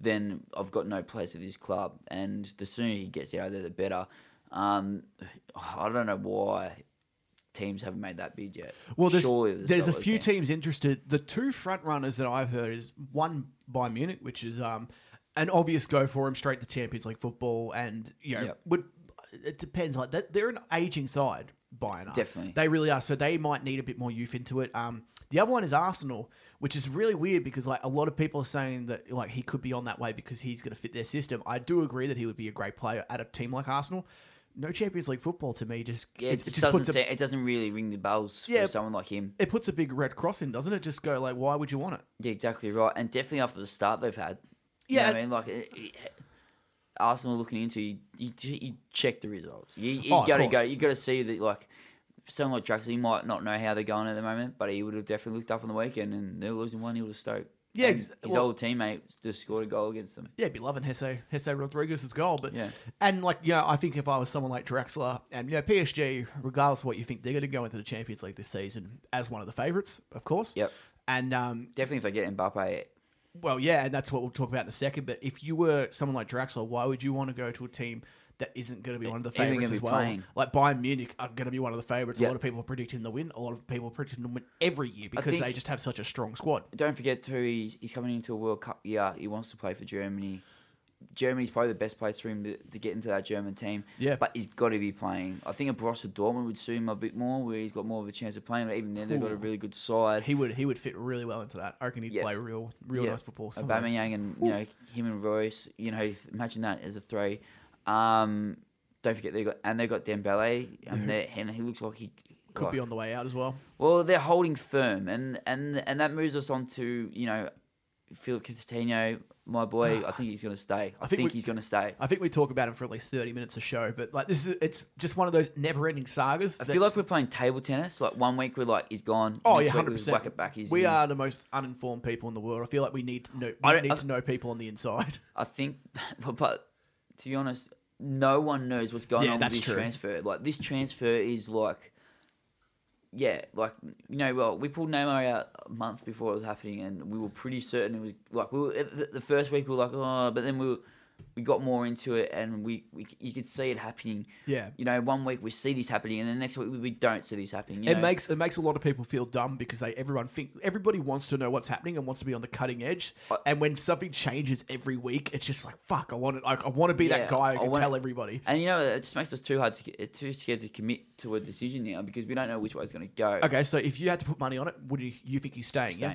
then I've got no place at this club, and the sooner he gets out of there, the better. Um, I don't know why teams haven't made that bid yet. Well, there's, Surely there's a few team. teams interested. The two front runners that I've heard is one by Munich, which is um, an obvious go for him straight to Champions League football, and you know Yep. would it depends like that. They're an aging side by enough. Definitely. they really are. So they might need a bit more youth into it. Um, the other one is Arsenal, which is really weird because like a lot of people are saying that like he could be on that way because he's going to fit their system. I do agree that he would be a great player at a team like Arsenal. No Champions League football to me just Yeah, it, it, just, just doesn't puts a, say, it doesn't really ring the bells Yeah. for someone like him. it puts a big red cross in, doesn't it? Just go like, why would you want it? Yeah, exactly right, and definitely after the start they've had. You Yeah. know what I mean, like it, it, Arsenal looking into you, you, you check the results. You, you Oh, gotta go. You gotta see that like. Someone like Draxler, he might not know how they're going at the moment, but he would have definitely looked up on the weekend and they're losing one 0 to Stoke. Yeah, And ex- his well- old teammate just scored a goal against them. Yeah, be loving Jesé Jesé Rodriguez's goal, but Yeah. and like you know, I think if I was someone like Draxler and you know PSG, regardless of what you think, they're going to go into the Champions League this season as one of the favourites, of course. Yep. And um, Definitely if they get Mbappe, well, yeah, and that's what we'll talk about in a second. But if you were someone like Draxler, why would you want to go to a team that isn't going to be one of the favourites as well? playing. Like Bayern Munich are going to be one of the favourites. A lot of people predict him to win. A lot of people predict him to win every year because they just have such a strong squad. don't forget too, he's, he's coming into a World Cup year. He wants to play for Germany. Germany's probably the best place for him to, to get into that German team. Yeah. But he's got to be playing. I think a Borussia Dortmund would suit him a bit more, where he's got more of a chance of playing. But even then, they've got a really good side. He would he would fit really well into that. I reckon he'd Yeah. play real real Yeah. nice football. Some of those- Aubameyang and you know him and Reus. You know, imagine that as a three. Um, don't forget they got and they got Dembele, and they and he looks like he could like- be on the way out as well. Well, they're holding firm, and and and that moves us on to you know Philippe Coutinho, my boy, I think he's going to stay. I, think think, we- he's going to stay. I think we talk about him for at least thirty minutes a show, but like this is it's just one of those never-ending sagas. I feel like we're playing table tennis. Like one week we're like he's gone. Oh yeah, hundred we percent. Whack it back. He's we in. are the most uninformed people in the world. I feel like we need to know. We I don't- need I- to know people on the inside. I think, but to be honest, no one knows what's going Yeah, on with this true. transfer. Like this transfer is like, yeah, like you know, well, we pulled Neymar out a month before it was happening, and we were pretty certain it was like we were the, the first week we were like, oh, but then we were, we got more into it, and we, we you could see it happening. Yeah. You know, one week we see this happening, and the next week we, don't see this happening. You It know? makes it makes a lot of people feel dumb because they everyone think everybody wants to know what's happening and wants to be on the cutting edge. I- and when something changes every week, it's just like fuck. I want it. I, I want to be Yeah, that guy who I can wanna- tell everybody. And you know, it just makes us too hard to get, too scared to commit to a decision now because we don't know which way it's going to go. Okay, so if you had to put money on it, would you you think he's staying? Yeah,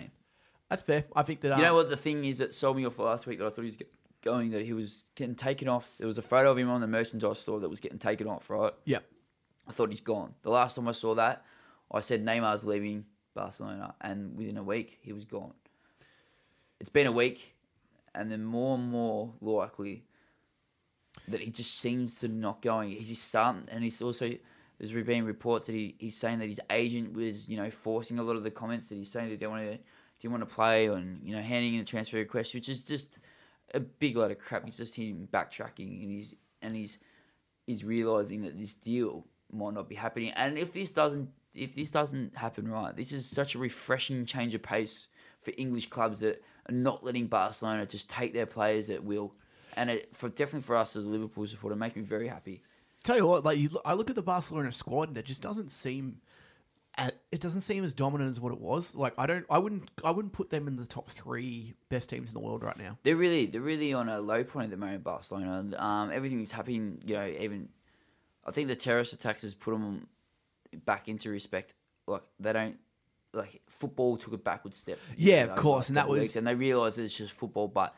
that's fair. I think that. Uh, You know what the thing is that sold me off last week that I thought he was going that he was getting taken off. There was a photo of him on the merchandise store that was getting taken off. Right, Yeah. I thought he's gone. The last time I saw that, I said Neymar's leaving Barcelona, and within a week he was gone. It's been a week, and then more and more likely that he just seems to not going. He's just starting, and he's also there's been reports that he, he's saying that his agent was you know forcing a lot of the comments that he's saying that they want to do you want to play and you know handing in a transfer request, which is just a big load of crap. He's just him backtracking, and he's and he's he's realizing that this deal might not be happening. And if this doesn't if this doesn't happen right, this is such a refreshing change of pace for English clubs that are not letting Barcelona just take their players at will. And it, for definitely for us as a Liverpool supporter, make me very happy. Tell you what, like you, I look at the Barcelona squad and it just doesn't seem. It doesn't seem as dominant as what it was. Like I don't, I wouldn't, I wouldn't put them in the top three best teams in the world right now. They're really they're really on a low point at the moment, Barcelona. Um, everything's happening, you know. Even I think the terrorist attacks has put them back into respect. Like they don't like football took a backward step. Yeah, of course, and that was- weeks, and they realise that it's just football. But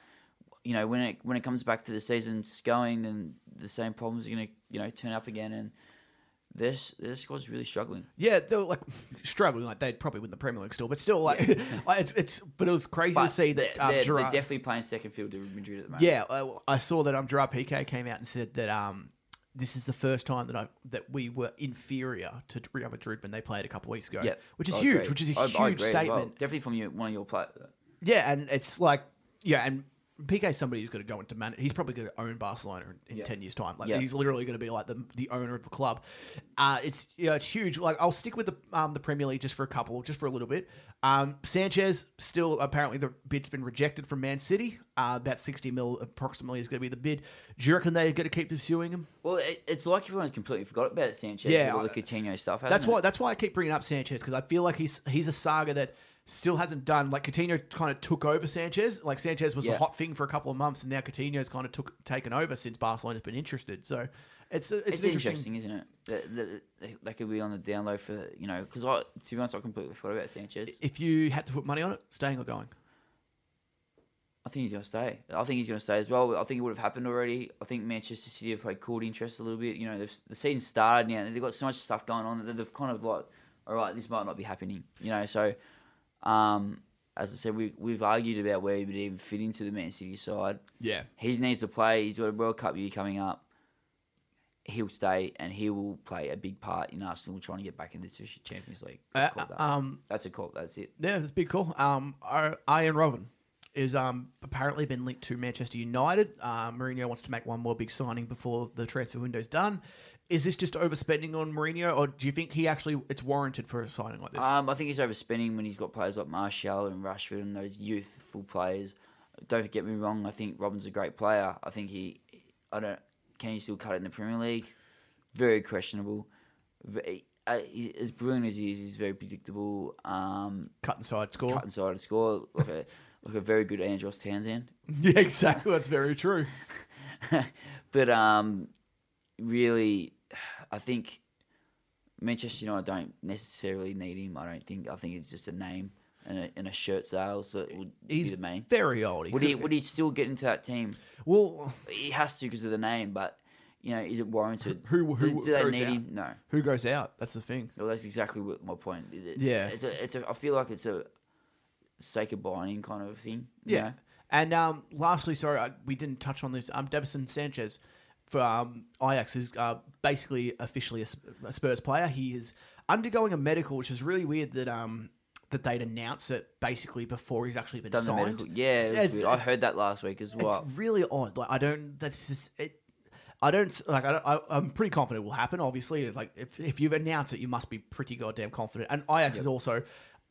you know, when it when it comes back to the season's going, then the same problems are going to you know turn up again, and this this squad's really struggling. Yeah, they were like struggling. Like they'd probably win the Premier League still, but still, like, like it's, it's. But it was crazy But to see they're, that um, they're, Gerard- they're definitely playing second field to Madrid at the moment. Yeah, uh, I saw that um, Gerard Piqué came out and said that um, this is the first time that I that we were inferior to Real Madrid when they played a couple weeks ago. yeah, which is I huge. agree. Which is a I- I huge as well. statement. Definitely from you, one of your players. Yeah, and it's like yeah, and Piqué's somebody who's going to go into man. He's probably going to own Barcelona in, in Yeah. ten years' time. Like Yeah. he's literally going to be like the the owner of the club. Uh, it's yeah, it's huge. Like I'll stick with the um the Premier League just for a couple, just for a little bit. Um, Sanchez still apparently the bid's been rejected from Man City. Uh, about sixty mil approximately is going to be the bid. Do you reckon they're going to keep pursuing him? Well, it, it's like everyone's completely forgot about Sanchez. Yeah, all the Coutinho stuff. That's hasn't why. it? That's why I keep bringing up Sanchez because I feel like he's he's a saga that still hasn't done. Like Coutinho kind of took over Sanchez. Like Sanchez was a Yeah. hot thing for a couple of months, and now Coutinho's kind of took taken over since Barcelona's been interested. So it's it's, It's interesting. interesting, isn't it? That, that, that, could be on the down low for you know because I to be honest I completely forgot about Sanchez. If you had to put money on it, staying or going? I think he's going to stay. I think he's going to stay as well. I think it would have happened already. I think Manchester City have played called interest a little bit. You know, the season started now. They've got so much stuff going on that they've kind of like, all right, this might not be happening. You know, so um, as I said, we we've argued about where he would even fit into the Man City side. Yeah. He needs to play. He's got a World Cup year coming up. He'll stay and he will play a big part in Arsenal trying to get back into the Champions League. Uh, that. um, That's a call. That's it. yeah, it's a big call. Um, Arjen Robben is um apparently been linked to Manchester United. Uh, Mourinho wants to make one more big signing before the transfer window's done. Is this just overspending on Mourinho, or do you think he actually it's warranted for a signing like this? Um, I think he's overspending when he's got players like Martial and Rashford and those youthful players. Don't get me wrong. I think Robben's a great player. I think he, I don't. Can he still cut it in the Premier League? Very questionable. Uh, he- as brilliant as he is, he's very predictable. Um, Cut inside score. cut inside score like a like a very good Andros Townsend. Yeah, exactly. That's very true. but um, really, I think Manchester United don't necessarily need him. I don't think. I think it's just a name and a, and a shirt sales that would He's be the main. very old. Would he would he still get into that team? well, He has to because of the name, but you know, is it warranted? Who- who do, do they need out? him? No. who goes out? That's the thing. Well, that's exactly what my point. It- Yeah. it's a, it's a. I feel like it's a. sake of buying kind of thing. you Yeah. know? And um, lastly, sorry, I, we didn't touch on this. Um, Davinson Sanchez for um, Ajax is uh, basically officially a, a Spurs player. He is undergoing a medical, which is really weird that um, that they'd announce it basically before he's actually been Done the signed. medical. Yeah, it It's- weird. I heard that last week as well. It's really odd. Like I don't. That's just it. I don't like. I I'm pretty confident it will happen. Obviously, like if if you've announced it, you must be pretty goddamn confident. And Ajax has also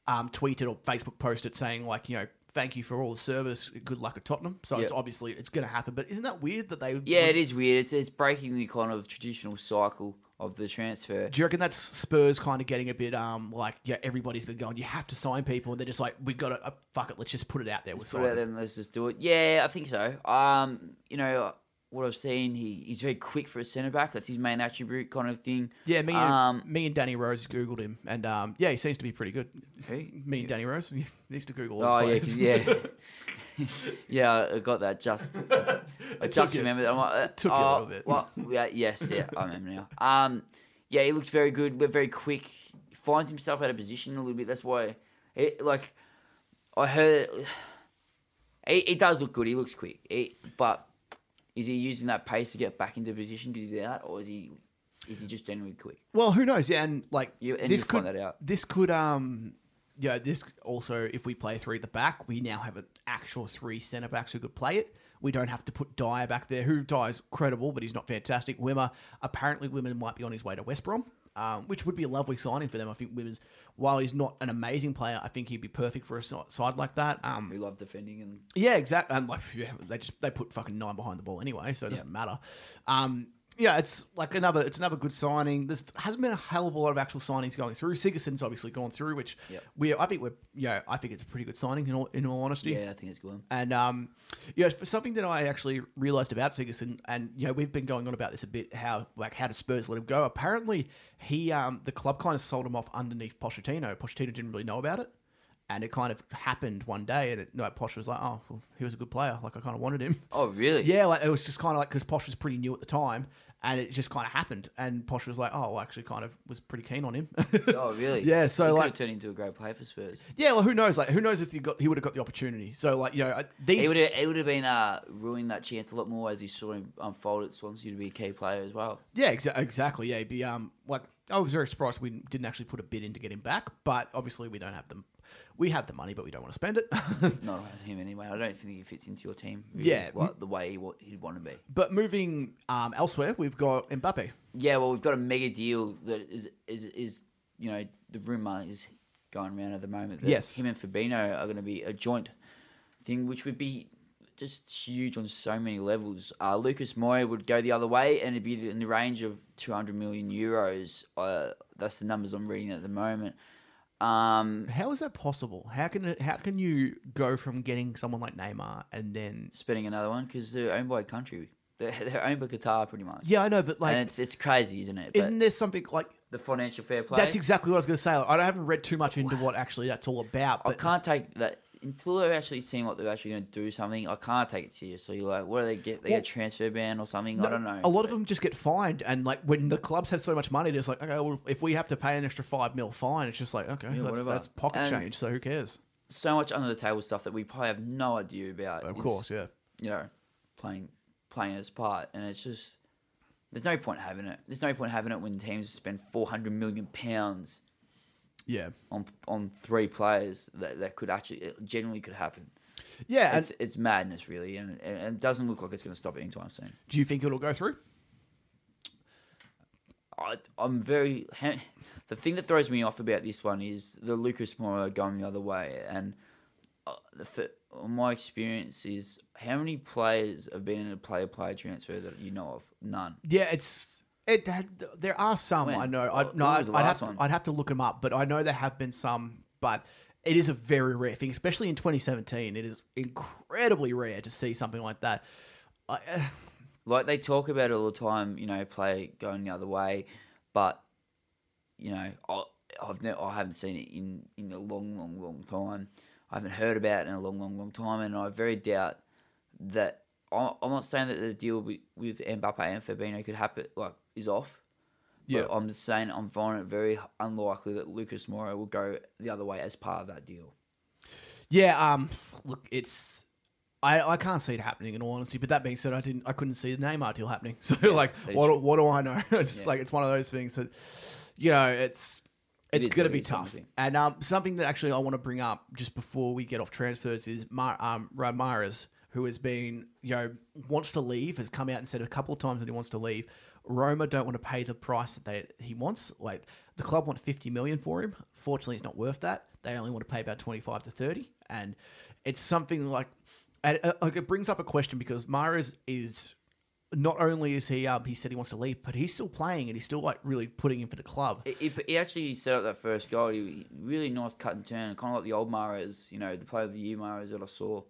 um, tweeted or Facebook posted saying like you know thank you for all the service. Good luck at Tottenham. So it's Yep. obviously it's going to happen. But isn't that weird that they? Yeah, it is weird. It's, it's breaking the kind of traditional cycle of the transfer. Do you reckon that's Spurs kind of getting a bit um like yeah everybody's been going you have to sign people and they're just like we got to uh, fuck it let's just put it out there Let's put it out there and let's just do it. Yeah, I think so. Um, you know what I've seen, he, he's very quick for a centre back. That's his main attribute, kind of thing. Yeah, me and Um, me and Danny Rose googled him and um yeah he seems to be pretty good. Who? Me and Danny Rose needs to Google. Oh all yeah, players. yeah, yeah. I got that. Just, I just remembered. I'm like, uh, took you a oh, little bit. Well, yeah, yes, yeah, I remember now. Um, yeah, he looks very good. Very quick. Finds himself out of position a little bit. That's why, it, like, I heard. He, he does look good. He looks quick. He, but is he using that pace to get back into position because he's out, or is he? Is he just generally quick? Well, who knows? Yeah, and like You- and this could find that out. this could um yeah this also if we play three at the back we now have an actual three centre backs who could play it. We don't have to put Dier back there. Who Dier's credible, but he's not fantastic. Wimmer apparently Wimmer might be on his way to West Brom. Um, which would be a lovely signing for them. I think Wimmer's, while he's not an amazing player, I think he'd be perfect for a side like that. Um, We love defending and Yeah, exactly. And like, yeah, they just they put fucking nine behind the ball anyway, so it doesn't matter. Um, yeah, it's like another it's another good signing. There's hasn't been a hell of a lot of actual signings going through. Sigurdsson's obviously gone through, which Yep. we I think we're yeah I think it's a pretty good signing in all in all honesty. yeah, I think it's good. And um, yeah, for something that I actually realised about Sigurdsson, and you know we've been going on about this a bit. How like how did Spurs let him go? Apparently, he um the club kind of sold him off underneath Pochettino. Pochettino didn't really know about it, and it kind of happened one day. And it, no, Poch was like, oh, well, he was a good player. Like I kind of wanted him. Oh really? Yeah, like it was just kind of like because Poch was pretty new at the time, and it just kind of happened. And Poch was like, oh, well, actually, kind of was pretty keen on him. Oh really? Yeah, so, he could like- have turned into a great player for Spurs. yeah, well, who knows? Like, who knows if he got he would have got the opportunity? So like, you know, these It would have, it would have been uh, ruining that chance a lot more as you saw him unfold at Swansea to be a key player as well. Yeah, exa- exactly. Yeah, he'd be um like I was very surprised we didn't actually put a bid in to get him back, but obviously we don't have them. We have the money, but we don't want to spend it. Not on him anyway. I don't think he fits into your team. really, Yeah. like the way he, wa- he'd want to be. but moving um elsewhere, we've got Mbappe. Yeah, well, we've got a mega deal that is is is you know the rumor is going around at the moment. That Yes. him and Fabinho are going to be a joint thing, which would be just huge on so many levels. Uh, Lucas Moura would go the other way, and it'd be in the range of two hundred million euros. Uh, that's the numbers I'm reading at the moment. Um, How is that possible? How can it, how can you go from getting someone like Neymar and then spending another one because they're owned by a country. They're, they're owned by Qatar, pretty much. yeah, I know, but like, and it's it's crazy, isn't it? But isn't there something like the financial fair play? that's exactly what I was going to say. I haven't read too much into what actually that's all about. I But can't take that until they actually seem what they're actually going to do something. I can't take it seriously. Like, what do they get? They get a transfer ban or something. I don't know. A lot of them just get fined, and like when the clubs have so much money, they're just like, okay, well, if we have to pay an extra five mil fine, it's just like, okay, that's, whatever. that's pocket And- change, so who cares? so much under the table stuff that we probably have no idea about. Of is, course, yeah. You know, playing playing its part, and it's just there's no point having it. There's no point having it when teams spend four hundred million pounds Yeah, on on three players that, that could actually it genuinely could happen. yeah. It's it's madness really, and, and it doesn't look like it's going to stop anytime soon. Do you think it'll go through? I, I'm very. The thing that throws me off about this one is the Lucas Moura going the other way, and uh, the my experience is how many players have been in a player-player transfer that you know of? None. Yeah, it's it. There are some When? I know. I, no, I'd, I'd have to. I'd have to look them up, but I know there have been some. But it is a very rare thing, especially in 2017. It is incredibly rare to see something like that. I, uh, Like they talk about it all the time, you know, play going the other way, but you know, I, I've never, I haven't seen it in in a long, long, long time. I haven't heard about it in a long, long, long time, and I very doubt that. I'm not saying that the deal with, Mbappe and Fabinho could happen, like, is off. Yeah. But I'm just saying I'm finding it very unlikely that Lucas Moura will go the other way as part of that deal. Yeah, um, look, it's I, I can't see it happening in all honesty. But that being said, I didn't I couldn't see the Neymar deal happening. So like, what what do I know? It's Yeah. like it's one of those things that you know it's It it's going to be is, kind of tough. thing. And um, something that actually I want to bring up just before we get off transfers is Mar- um, Ramirez, who has been you know wants to leave, has come out and said a couple of times that he wants to leave. Roma don't want to pay the price that they he wants. Like the club want fifty million for him. Fortunately, it's not worth that. They only want to pay about twenty five to thirty, and it's something like, and, uh, like it brings up a question because Mahrez is not only is he um he said he wants to leave, but he's still playing and he's still like really putting in for the club. He, he- actually set up that first goal. He, really nice cut and turn, kind of like the old Mahrez, you know, the player of the year Mahrez that I saw.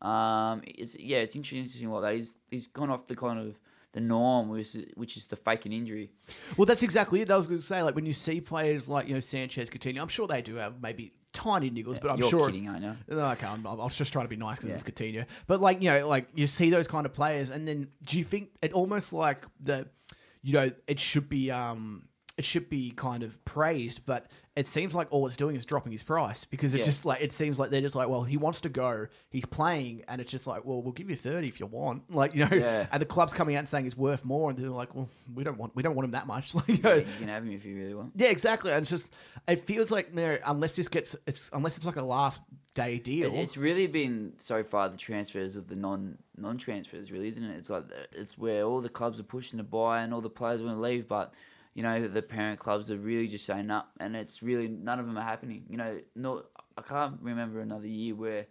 Um, it's yeah, it's interesting like that. He's he's gone off the kind of the norm, which is, which is the fake an injury. Well, that's exactly it. I was going to say, like when you see players like you know Sanchez, Coutinho, I'm sure they do have maybe tiny niggles, but I'm You're sure. kidding, aren't you? No, okay, I'm, I was just trying to be nice because Yeah. it's Coutinho. But like you know, like you see those kind of players, and then do you think it almost like the, you know, it should be um, it should be kind of praised, but it seems like all it's doing is dropping his price because it Yeah. just like it seems like they're just like, well, he wants to go, he's playing, and it's just like, well, we'll give you thirty if you want, like you know, Yeah. and the club's coming out and saying he's worth more, and they're like, well, we don't want we don't want him that much, like. you Yeah, know, you can have him if you really want. yeah, exactly. And it's just it feels like you know, unless this gets it's unless it's like a last day deal. It's really been so far the transfers of the non non transfers, really, isn't it? It's like it's where all the clubs are pushing to buy and all the players want to leave, but you know the parent clubs are really just saying no, and it's really none of them are happening. You know, no, I can't remember another year where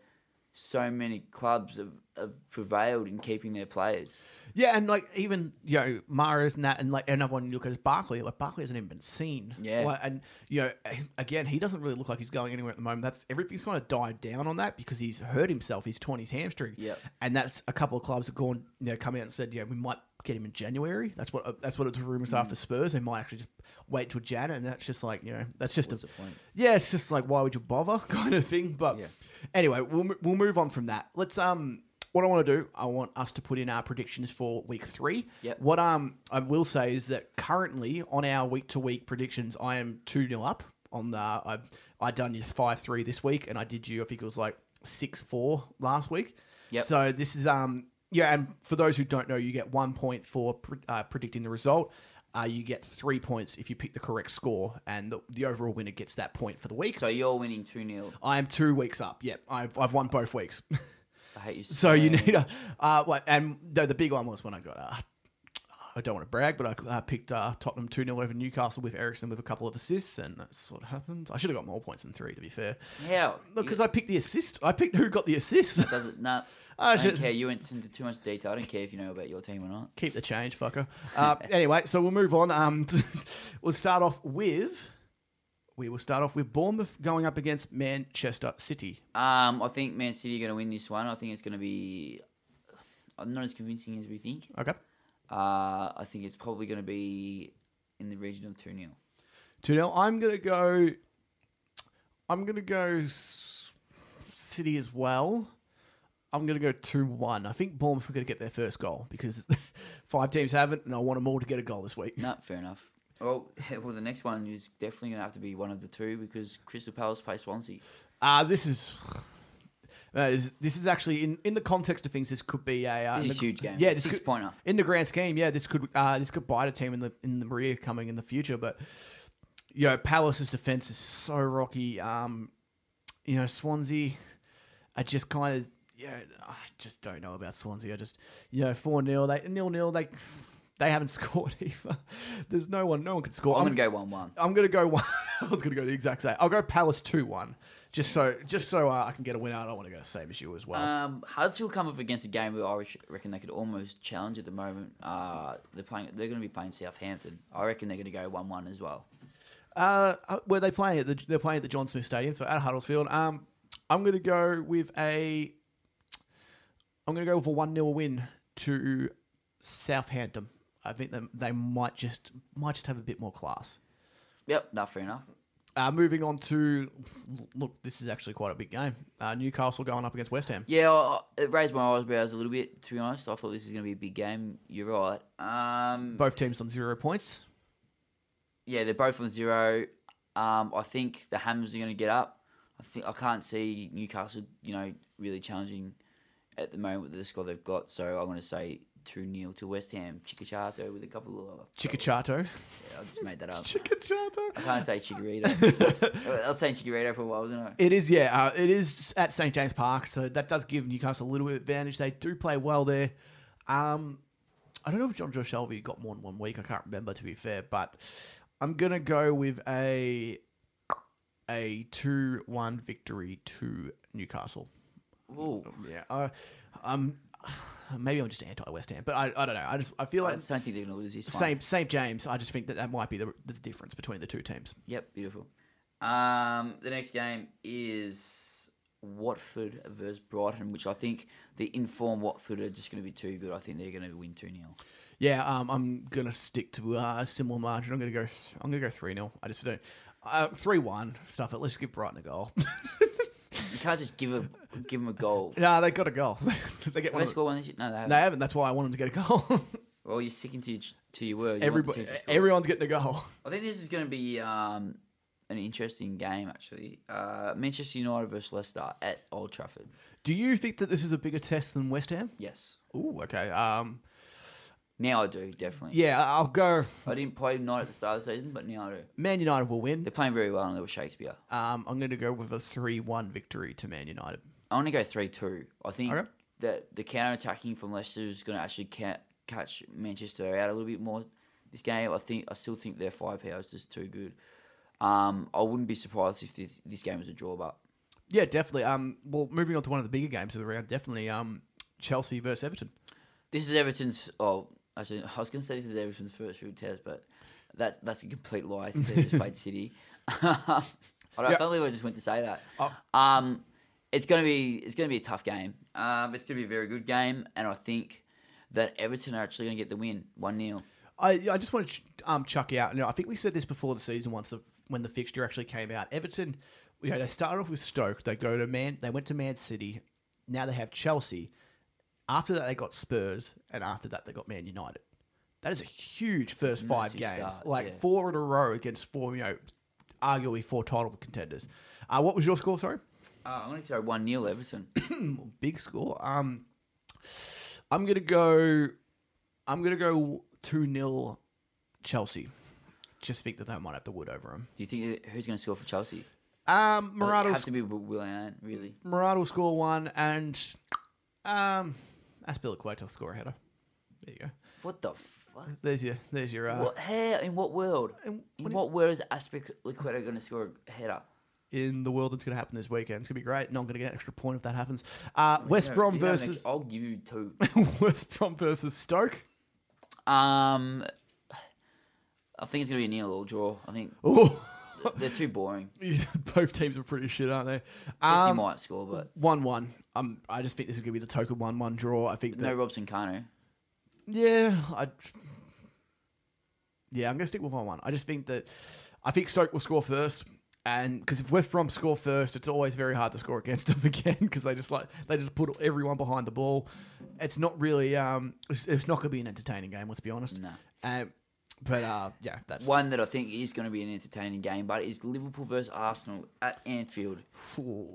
so many clubs have, have prevailed in keeping their players. yeah, and like even you know Mahrez and that, and like another one you look at is Barkley. Like Barkley hasn't even been seen. Yeah. Like, and you know again he doesn't really look like he's going anywhere at the moment. That's everything's kind of died down on that because he's hurt himself. He's torn his hamstring. Yeah, And that's a couple of clubs have gone you know come out and said yeah we might get him in January. That's what that's what it's rumors Mm. are for Spurs. They might actually just wait till Jan, and that's just like you know that's just What's a, the point? yeah, it's just like why would you bother kind of thing. But Yeah. Anyway, we'll we'll move on from that. Let's um, what I want to do, I want us to put in our predictions for week three. Yep. What um I will say is that currently on our week to week predictions, I am two 0 up on the I I done you five three this week, and I did you I think it was like six four last week. Yep. So this is um yeah, and for those who don't know, you get one point for uh, predicting the result. Uh, you get three points if you pick the correct score, and the, the overall winner gets that point for the week. So you're winning 2 0. I am two weeks up. Yep, I've, I've won both weeks. I hate you so you need a uh, what? And the, the big one was when I got. Uh, I don't want to brag, but I uh, picked uh, Tottenham 2 0 over Newcastle with Eriksen with a couple of assists, and that's what happened. I should have got more points than three, to be fair. How? Look, because I picked the assist. I picked who got the assist. Does it not? I I don't should- care. You went into too much detail. I don't care if you know about your team or not. Keep the change, fucker. Uh, anyway, so we'll move on. Um, we'll start off with. We will start off with Bournemouth going up against Manchester City. Um, I think Man City are going to win this one. I think it's going to be uh, not as convincing as we think. Okay. Uh, I think it's probably going to be in the region of 2 0. 2 0. I'm going to go. I'm going to go City as well. I'm going to go 2 1. I think Bournemouth are going to get their first goal because five teams haven't, and I want them all to get a goal this week. No, fair enough. Well, well, the next one is definitely going to have to be one of the two because Crystal Palace play Swansea. Uh, this is. Uh, is- this is actually in, in the context of things. This could be a uh, This is the- huge game. Yeah, this six could- pointer. in the grand scheme, yeah, this could uh, this could bite a team in the in the rear coming in the future. But you know, Palace's defense is so rocky. Um, you know, Swansea, I just kind of yeah, I just don't know about Swansea. I just you know, four 0 they nil nil they they haven't scored either. There's no one, no one can score. I'm going to go 1 1. I'm gonna go one. I was gonna go the exact same. I'll go Palace two one, just so just so uh, I can get a win out. I want to go same as you as well. Um, Huddersfield come up against a game where I re- reckon they could almost challenge at the moment. Uh, they're playing. They're going to be playing Southampton. I reckon they're going to go one-one as well. Uh, uh, where they playing at the they're playing at the John Smith Stadium, so at Huddersfield. Um, I'm gonna go with a. I'm gonna go with a one 0 win to Southampton. I think they, they might just might just have a bit more class. Yep, no, fair enough. Uh, moving on to look, this is actually quite a big game. Uh, Newcastle going up against West Ham. Yeah, I- it raised my eyebrows a little bit. To be honest, I thought this is going to be a big game. You're right. Um, Both teams on zero points. yeah, they're both on zero. Um, I think the Hammers are going to get up. I think I can't see Newcastle, you know, really challenging at the moment with the score they've got. So I'm going to say two 0 to West Ham. Chicachato with a couple of. Chicachato. Yeah, I just made that up. Chicachato. I can't say Chikorito. I was saying Chikorito for a while, wasn't I? It is, yeah. Uh, it is at St James Park, so that does give Newcastle a little bit of advantage. They do play well there. Um, I don't know if Jonjo Shelvey got more than one week. I can't remember to be fair, but I'm gonna go with a a two one victory to Newcastle. Ooh. Yeah, um, maybe I'm just anti West Ham, but I, I don't know. I just I feel like just don't think they're going to lose this one. Same St James. I just think that that might be the, the difference between the two teams. Yep, beautiful. Um, the next game is Watford versus Brighton, which I think the informed Watford are just going to be too good. I think they're going to win 2 0. Yeah, um, I'm gonna stick to uh, a similar margin. I'm gonna go. I'm gonna go three 0 I just don't. Uh, three one stuff it. Let's give Brighton a goal. You can't just give a give them a goal. no, they got a goal. they get Have one. they of- scored one this year? No, they haven't. They haven't. That's why I wanted to get a goal. Well, you're sticking to your, to your word. You want the Everybody, team to score. everyone's getting a goal. I think this is going to be um, an interesting game, actually. Uh, Manchester United versus Leicester at Old Trafford. Do you think that this is a bigger test than West Ham? Yes. Ooh, okay. Um, Now I do, definitely. yeah, I'll go. I didn't play United at the start of the season, but now I do. Man United will win. They're playing very well under Shakespeare. Um, I'm going to go with a three-one victory to Man United. I want to go 3 2. I think Okay. that the counter attacking from Leicester is going to actually ca- catch Manchester out a little bit more this game. I think I still think their firepower is just too good. Um, I wouldn't be surprised if this, this game was a draw, but Yeah, definitely. Um, well, moving on to one of the bigger games of the round, definitely. Um, Chelsea versus Everton. this is Everton's. Oh, actually, I was going to say this is Everton's first real test, but that's that's a complete lie since they just played City. I, Yeah. can't believe I just went to say that. Oh. Um, it's gonna be it's gonna be a tough game. Um, it's gonna be a very good game, and I think that Everton are actually gonna get the win, one 0 I, I just want to ch- um, chuck out. You know, I think we said this before the season once of when the fixture actually came out. Everton, you know, they started off with Stoke. They go to Man. They went to Man City. Now they have Chelsea. After that, they got Spurs, and after that, they got Man United. That is a huge first five games, start, like yeah. four in a row against four, you know, arguably four title contenders. Uh, what was your score? Sorry. Uh, I'm gonna throw one 0 Everton. big score. Um, I'm gonna go. I'm gonna go two 0 Chelsea. Just think that they might have the wood over them. Do you think who's gonna score for Chelsea? Um, Morata has to be Willian, really. Morata will score one, and um, Azpilicueta will score a header. There you go. What the fuck? There's your. There's your. Uh, What? How? In what world? In- In what world is Azpilicueta gonna score a header? in the world that's going to happen this weekend. It's going to be great. Not going to get an extra point if that happens. Uh, West You know- Brom know, versus I'll give you two. West Brom versus Stoke. Um, I think it's gonna be a nil or draw. I think Oh, they're too boring. both teams are pretty shit, aren't they? Jesé Um, might score, but One one. Um, I just think this is gonna be the token one one draw. I think that, no Robson-Kanu. yeah, I yeah, I'm gonna stick with one one. I just think that I think Stoke will score first, and because if West Brom score first, it's always very hard to score against them again because they just like they just put everyone behind the ball. It's not really um, it's, it's not gonna be an entertaining game. Let's be honest. No. Um, but uh, yeah, that's One that I think is going to be an entertaining game, but is Liverpool versus Arsenal at Anfield.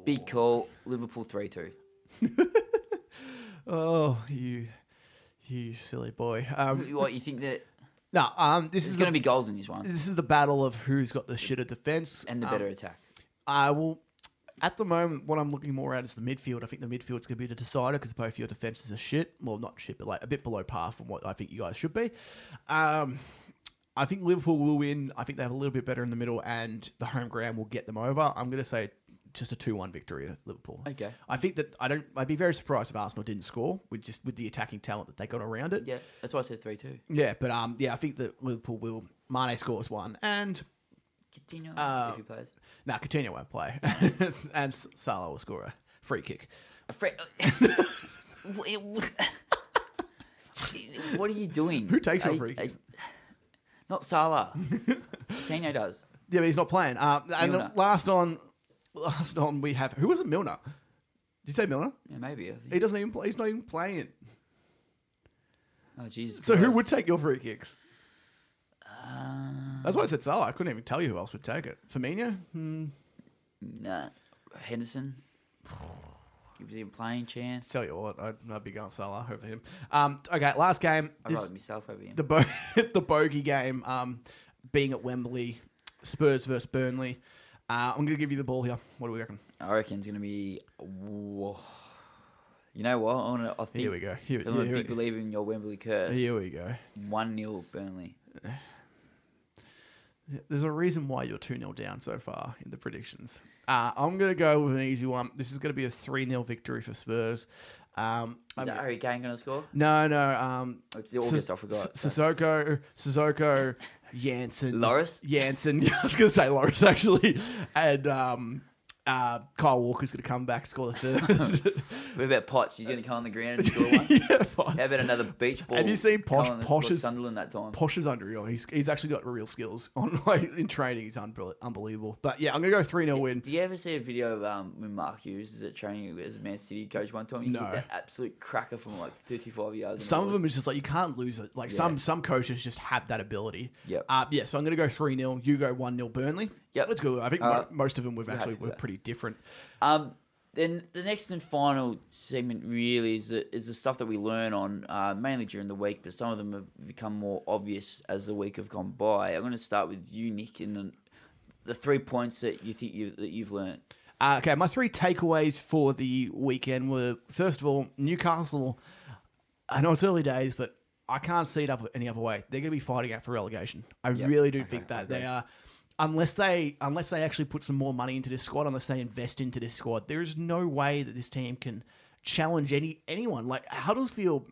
Big call, Liverpool 3 2. Oh, you, you silly boy. Um, What, you think that no, um, this there's is going to be goals in this one this is the battle of who's got the shitter defense and the Um, better attack? I will. At the moment, what I'm looking more at is the midfield. I think the midfield's going to be the decider because both your defenses are shit. Well, not shit, but like a bit below par from what I think you guys should be. Um, I think Liverpool will win. I think they have a little bit better in the middle, and the home ground will get them over. I'm going to say just a two-one victory at Liverpool. Okay. I think that I don't. I'd be very surprised if Arsenal didn't score with just with the attacking talent that they got around it. Yeah, that's why I said 3 2. Yeah, but um, yeah, I think that Liverpool will. Mane scores one, and Coutinho Uh, if he plays. now Coutinho won't play, and Salah will score a free kick. A fre- what are you doing? Who takes your free I- kicks? Not Salah. Tino does. Yeah, but he's not playing. Uh, and last on, last on we have who was it? Milner. Did you say Milner? Yeah, maybe. I think. He doesn't even. Play, he's not even playing. Oh, Jesus. So who Christ. would take your free kicks? Uh, That's why I said Salah. I couldn't even tell you who else would take it. Firmino. Hmm. nah. Henderson. Give him playing chance. Tell you what, I'd, I'd be going Salah over him. Um, okay, last game. I'd This, rather myself over him. the bo- the bogey game. Um, being at Wembley, Spurs versus Burnley. Uh, I'm going to give you the ball here. What do we reckon? I reckon it's gonna be. whoa. You know what? I, wanna, I think Here we go. Here, I'm a here, big believer in your Wembley curse. here we go. One 0 Burnley. There's a reason why you're 2 0 down so far in the predictions. Uh, I'm going to go with an easy one. This is going to be a 3 0 victory for Spurs. Um, Is I that Harry Kane gonna score? no, no. Um, Oh, It's the August. I forgot. S- Sissoko, Sissoko, Janssen, Loris? Janssen. I was going to say Loris actually, and um, uh, Kyle Walker's going to come back score the third. What about Potts? He's gonna come on the ground and score one. yeah. How about another beach ball? Have you seen Poch- the- Poch's- like Sunderland that time? Poch is unreal. He's he's actually got real skills on like in training. He's unbel- unbelievable. But yeah, I'm gonna go three 0 win. Do you ever see a video of um, when Mark Hughes is at training as a Man City coach one time? He No. hit that absolute cracker from like 35 yards. Some of them is just like you can't lose it. Like Yeah. some some coaches just have that ability. Yep. Uh, yeah. So I'm gonna go three 0 You go one 0 Burnley. Yep. Let's go. I think Uh, mo- most of them we've actually were pretty different. Um, then the next and final segment really is the, is the stuff that we learn on uh, mainly during the week, but some of them have become more obvious as the week have gone by. I'm going to start with you, Nick, and the, the three points that you think you that you've learned. Uh, okay, my three takeaways for the weekend were first of all, Newcastle. I know it's early days, but I can't see it up any other way. They're going to be fighting out for relegation. I Yep. really do Okay, think that okay. they are. Unless they unless they actually put some more money into this squad, unless they invest into this squad, there is no way that this team can challenge any anyone. Like Huddersfield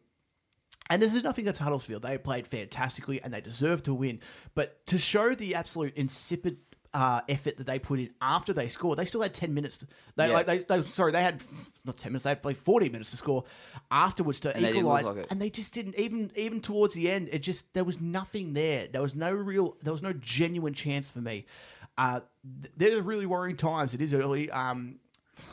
and this is nothing against Huddersfield. They played fantastically and they deserve to win. But to show the absolute insipid uh, effort that they put in after they scored, they still had ten minutes. To, they Yeah. like they, they sorry they had not ten minutes. They had played forty minutes to score afterwards to And they equalize, like and they just didn't even even towards the end. It just there was nothing there. There was no real. There was no genuine chance for me. Uh, th- there's really worrying times. It is early. Um,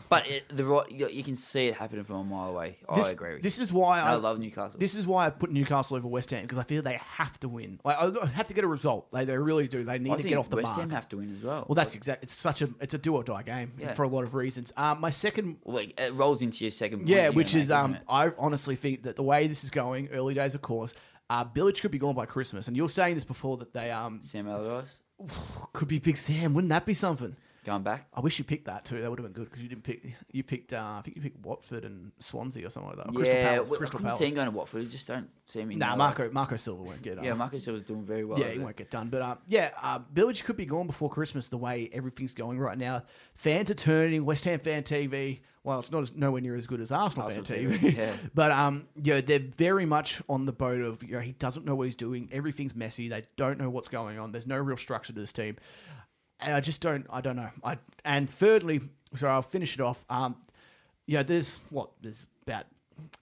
But it, the you, you can see it happening from a mile away. this, I agree with This you. is why And I, I love Newcastle. This is why I put Newcastle over West Ham because I feel they have to win. Like I have to get a result. Like they really do. They need I to think get off the West mark. Ham have to win as well. well, that's exact. It's such a it's a do or die game Yeah. for a lot of reasons. Um, my second, like it rolls into your second. Point yeah, you're which gonna is make, um, isn't it? I honestly think that the way this is going, early days, of course, uh, Bilić could be gone by Christmas. And you were saying this before that they um Sam Allardyce could be Big Sam. Wouldn't that be something? Going back. I wish you picked that too. That would have been good because you didn't pick. You picked. Uh, I think you picked Watford and Swansea or something like that. Or Crystal yeah, Palace. well, Crystal I couldn't Palace. see him going to Watford. He just don't see me. Nah, Marco Marco Silva won't get. Like, yeah, um, Marco Silva's doing very well. Yeah, he won't get done. But uh, yeah, uh, Bilić could be gone before Christmas. The way everything's going right now, fans are turning. West Ham fan TV. Well, it's not as, nowhere near as good as Arsenal, Arsenal fan TV, TV. yeah. but um, yeah, they're very much on the boat of you know he doesn't know what he's doing. Everything's messy. They don't know what's going on. There's no real structure to this team. And I just don't. I don't know. I and thirdly, so I'll finish it off. Um, yeah, there's what there's about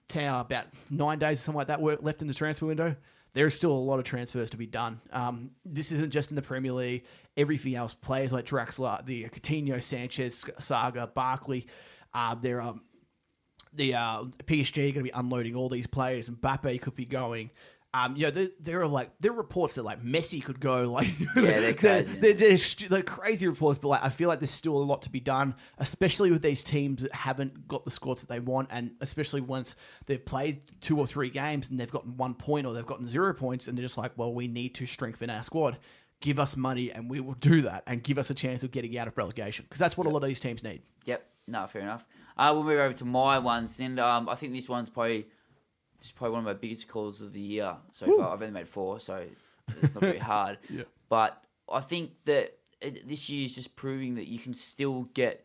ten, about nine days or something like that left in the transfer window. There's still a lot of transfers to be done. Um, this isn't just in the Premier League. Everything else, players like Draxler, the Coutinho, Sanchez saga, Barkley. Uh, there are the uh, PSG going to be unloading all these players, and Mbappe could be going. Um, you know, there, there are like there are reports that like Messi could go. Like, yeah, they're crazy, They're, they're, they're crazy reports, but like I feel like there's still a lot to be done, especially with these teams that haven't got the scores that they want, and especially once they've played two or three games and they've gotten one point or they've gotten zero points, and they're just like, well, we need to strengthen our squad. Give us money, and we will do that, and give us a chance of getting out of relegation, because that's what a lot of these teams need. Yep. No, fair enough. Uh, we'll move over to my ones, and um, I think this one's probably this is probably one of my biggest calls of the year so far. I've only made four, so it's not very hard. Yeah. But I think that it, this year is just proving that you can still get,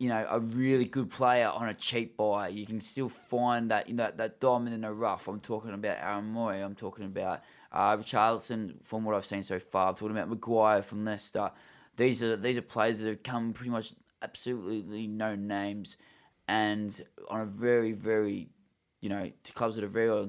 you know, a really good player on a cheap buy. You can still find that you know that diamond in the rough. I'm talking about Aaron Mooy. I'm talking about uh, Richarlison from what I've seen so far. I'm talking about Maguire from Leicester. These are these are players that have come pretty much absolutely no names, and on a very very, you know, to clubs that are very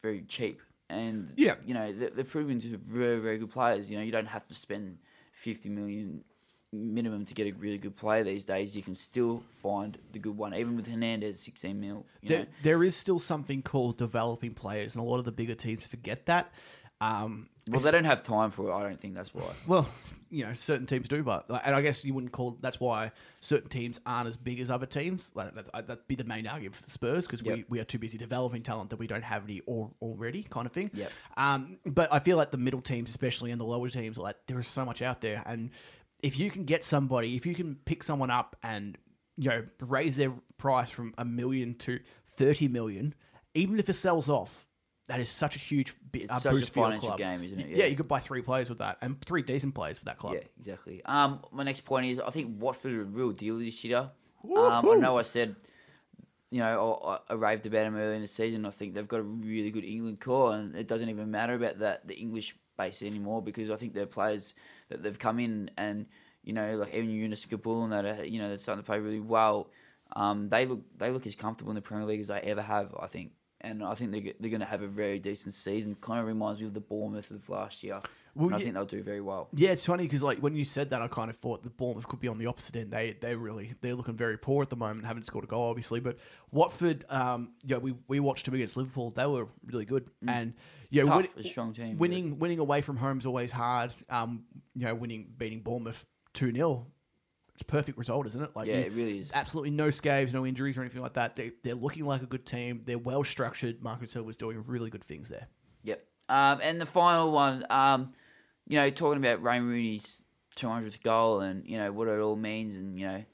very cheap. And Yeah. you know they're, they're proving to be very very good players. You know you don't have to spend fifty million minimum to get a really good player these days. You can still find the good one, even with Hernandez sixteen mil. You there, know, there is still something called developing players, and a lot of the bigger teams forget that. Um, well they don't have time for it. I don't think that's why. well, you know certain teams do, but like, and I guess you wouldn't call that's why certain teams aren't as big as other teams. Like that, that'd be the main argument for Spurs because we, Yep. we are too busy developing talent that we don't have any or, already, kind of thing. Yep. Um, but I feel like the middle teams, especially and the lower teams, like there is so much out there, and if you can get somebody, if you can pick someone up and you know raise their price from a million to thirty million, even if it sells off. That is such a huge bit, It's uh, such a boost for your financial club. game, isn't it? Yeah. Yeah. you could buy three players with that, and three decent players for that club. Yeah, exactly. Um, my next point is I think Watford are a real deal this year. Um, I Woohoo. know I said, you know, I, I raved about them early in the season. I think they've got a really good England core, and it doesn't even matter about that the English base anymore because I think they're players that they've come in and you know like even Younes Kaboul and that are, you know they're starting to play really well. Um, they look they look as comfortable in the Premier League as they ever have. I think. And I think they're, they're going to have a very decent season. Kind of reminds me of the Bournemouth of last year. Well, and I yeah- think they'll do very well. Yeah, it's funny because like when you said that, I kind of thought the Bournemouth could be on the opposite end. They they really they're looking very poor at the moment, haven't scored a goal obviously. But Watford, um, yeah, we we watched them against Liverpool. They were really good, and yeah, Mm. Tough, win- a strong team. winning winning away from home is always hard. Um, you know, winning beating Bournemouth two 0 it's perfect result, isn't it? Like Yeah, it really is. absolutely no scaves, no injuries or anything like that. They, they're looking like a good team. They're well structured. Marcus Silva's doing really good things there. Yep. Um, and the final one, um, you know, talking about Wayne Rooney's 200th goal and, you know, what it all means and, you know,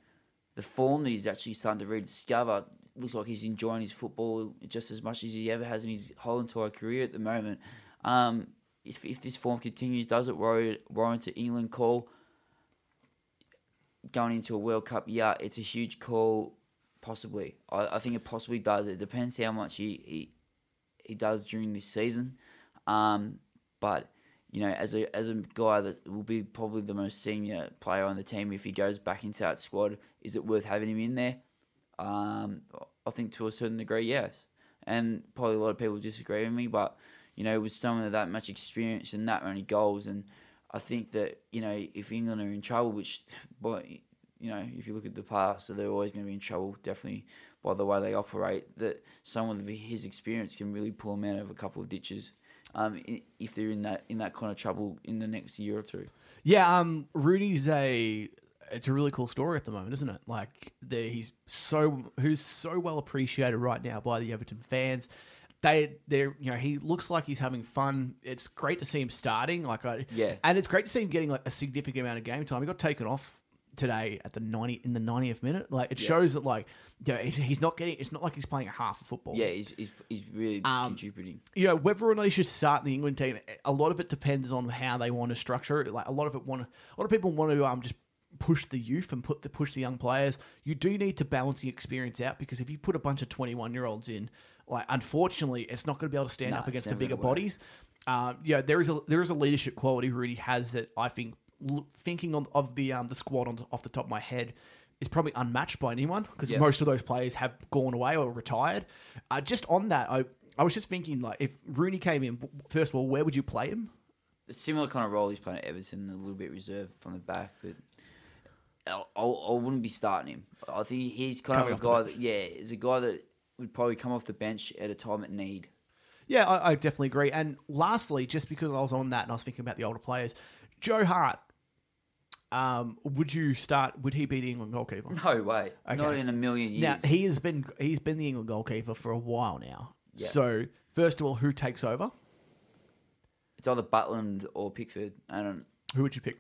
the form that he's actually starting to rediscover. Looks like he's enjoying his football just as much as he ever has in his whole entire career at the moment. Um, if, if this form continues, does it warrant, warrant an England call? Going into a World Cup, yeah, it's a huge call, possibly. I, I think it possibly does. It depends how much he, he, he does during this season. Um, but you know, as a as a guy that will be probably the most senior player on the team, if he goes back into that squad, is it worth having him in there? Um, I think to a certain degree, yes. And probably a lot of people disagree with me, but you know, with someone with that much experience and that many goals, and I think that you know, if England are in trouble, which, but you know, if you look at the past, so they're always going to be in trouble. Definitely by the way they operate, that someone with his experience can really pull them out of a couple of ditches. Um, if they're in that in that kind of trouble in the next year or two. Yeah, um, Rooney's a it's a really cool story at the moment, isn't it? Like the, he's so who's so well appreciated right now by the Everton fans. They they're you know he looks like he's having fun. It's great to see him starting. Like I Yeah. and it's great to see him getting like a significant amount of game time. He got taken off today at the ninety in the ninetieth minute. Like it Yeah. shows that like you know, he's, he's not getting. It's not like he's playing a half of football. Yeah, he's he's, he's really Um, contributing. you know, whether or not he should start in the England team, a lot of it depends on how they want to structure it. Like a lot of it want, a lot of people want to um just push the youth and put the push the young players. You do need to balance the experience out because if you put a bunch of twenty one year olds in, like unfortunately, it's not going to be able to stand No, up against the bigger bodies. Um, yeah, there is a there is a leadership quality Rooney has that I think thinking on, of the um the squad on, off the top of my head. Is probably unmatched by anyone because Yeah. most of those players have gone away or retired. Uh, just on that, I I was just thinking, like, if Rooney came in, first of all, where would you play him? A similar kind of role he's playing at Everton, a little bit reserved from the back, but I, I, I wouldn't be starting him. I think he's kind Coming of a guy that yeah, is a guy that would probably come off the bench at a time at need. Yeah, I, I definitely agree. And lastly, just because I was on that and I was thinking about the older players, Joe Hart, um, would you start? Would he be the England goalkeeper? No way, not Okay. in a million years. Now he has been he's been the England goalkeeper for a while now. Yeah. So first of all, who takes over? it's either Butland or Pickford. I don't. Who would you pick?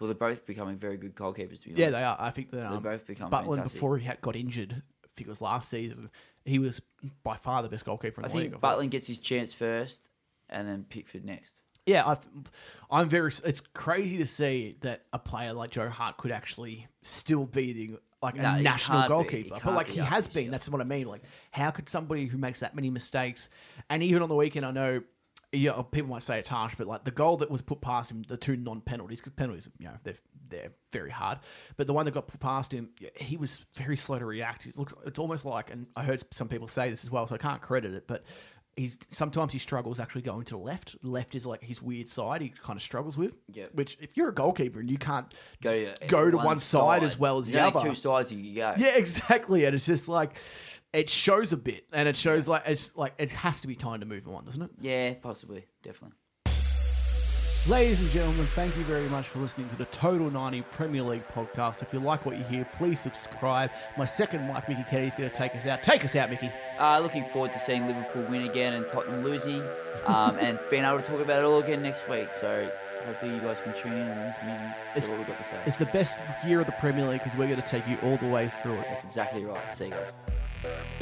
Well, they're both becoming very good goalkeepers. To be Yeah, honest. they are. I think that they're both become Butland fantastic. before he had, got injured. I think it was last season. He was by far the best goalkeeper in I the think league. thought. Butland gets his chance first, and then Pickford next. Yeah, I've, I'm very. It's crazy to see that a player like Joe Hart could actually still be the like a No, he national be. Goalkeeper. But like he has been. That's what I mean. Like, how could somebody who makes that many mistakes, and even on the weekend, I know. Yeah, uh, people might say it's harsh, but like the goal that was put past him, the two non-penalties, because penalties, you know, they're they're very hard. But the one that got put past him, he was very slow to react. He's looks, it's almost like, and I heard some people say this as well, so I can't credit it, but he's sometimes he struggles actually going to the left. Left is like his weird side. He kind of struggles with. Yep. Which, if you're a goalkeeper and you can't Go to Go to one side as well as the other. two sides you can go. yeah, exactly. And it's just like it shows a bit, and it shows like it's like it has to be time to move on, doesn't it? Yeah, possibly, definitely. Ladies and gentlemen, thank you very much for listening to the Total 90 Premier League podcast. If you like what you hear, please subscribe. My second Mike Mickey Kenny is going to take us out. Take us out, Mickey. Uh, looking forward to seeing Liverpool win again and Tottenham losing, um, and being able to talk about it all again next week. So hopefully you guys can tune in and listen in to It's- what we've got to say. It's the best year of the Premier League because we're going to take you all the way through it. That's exactly right. See you guys. Thank you.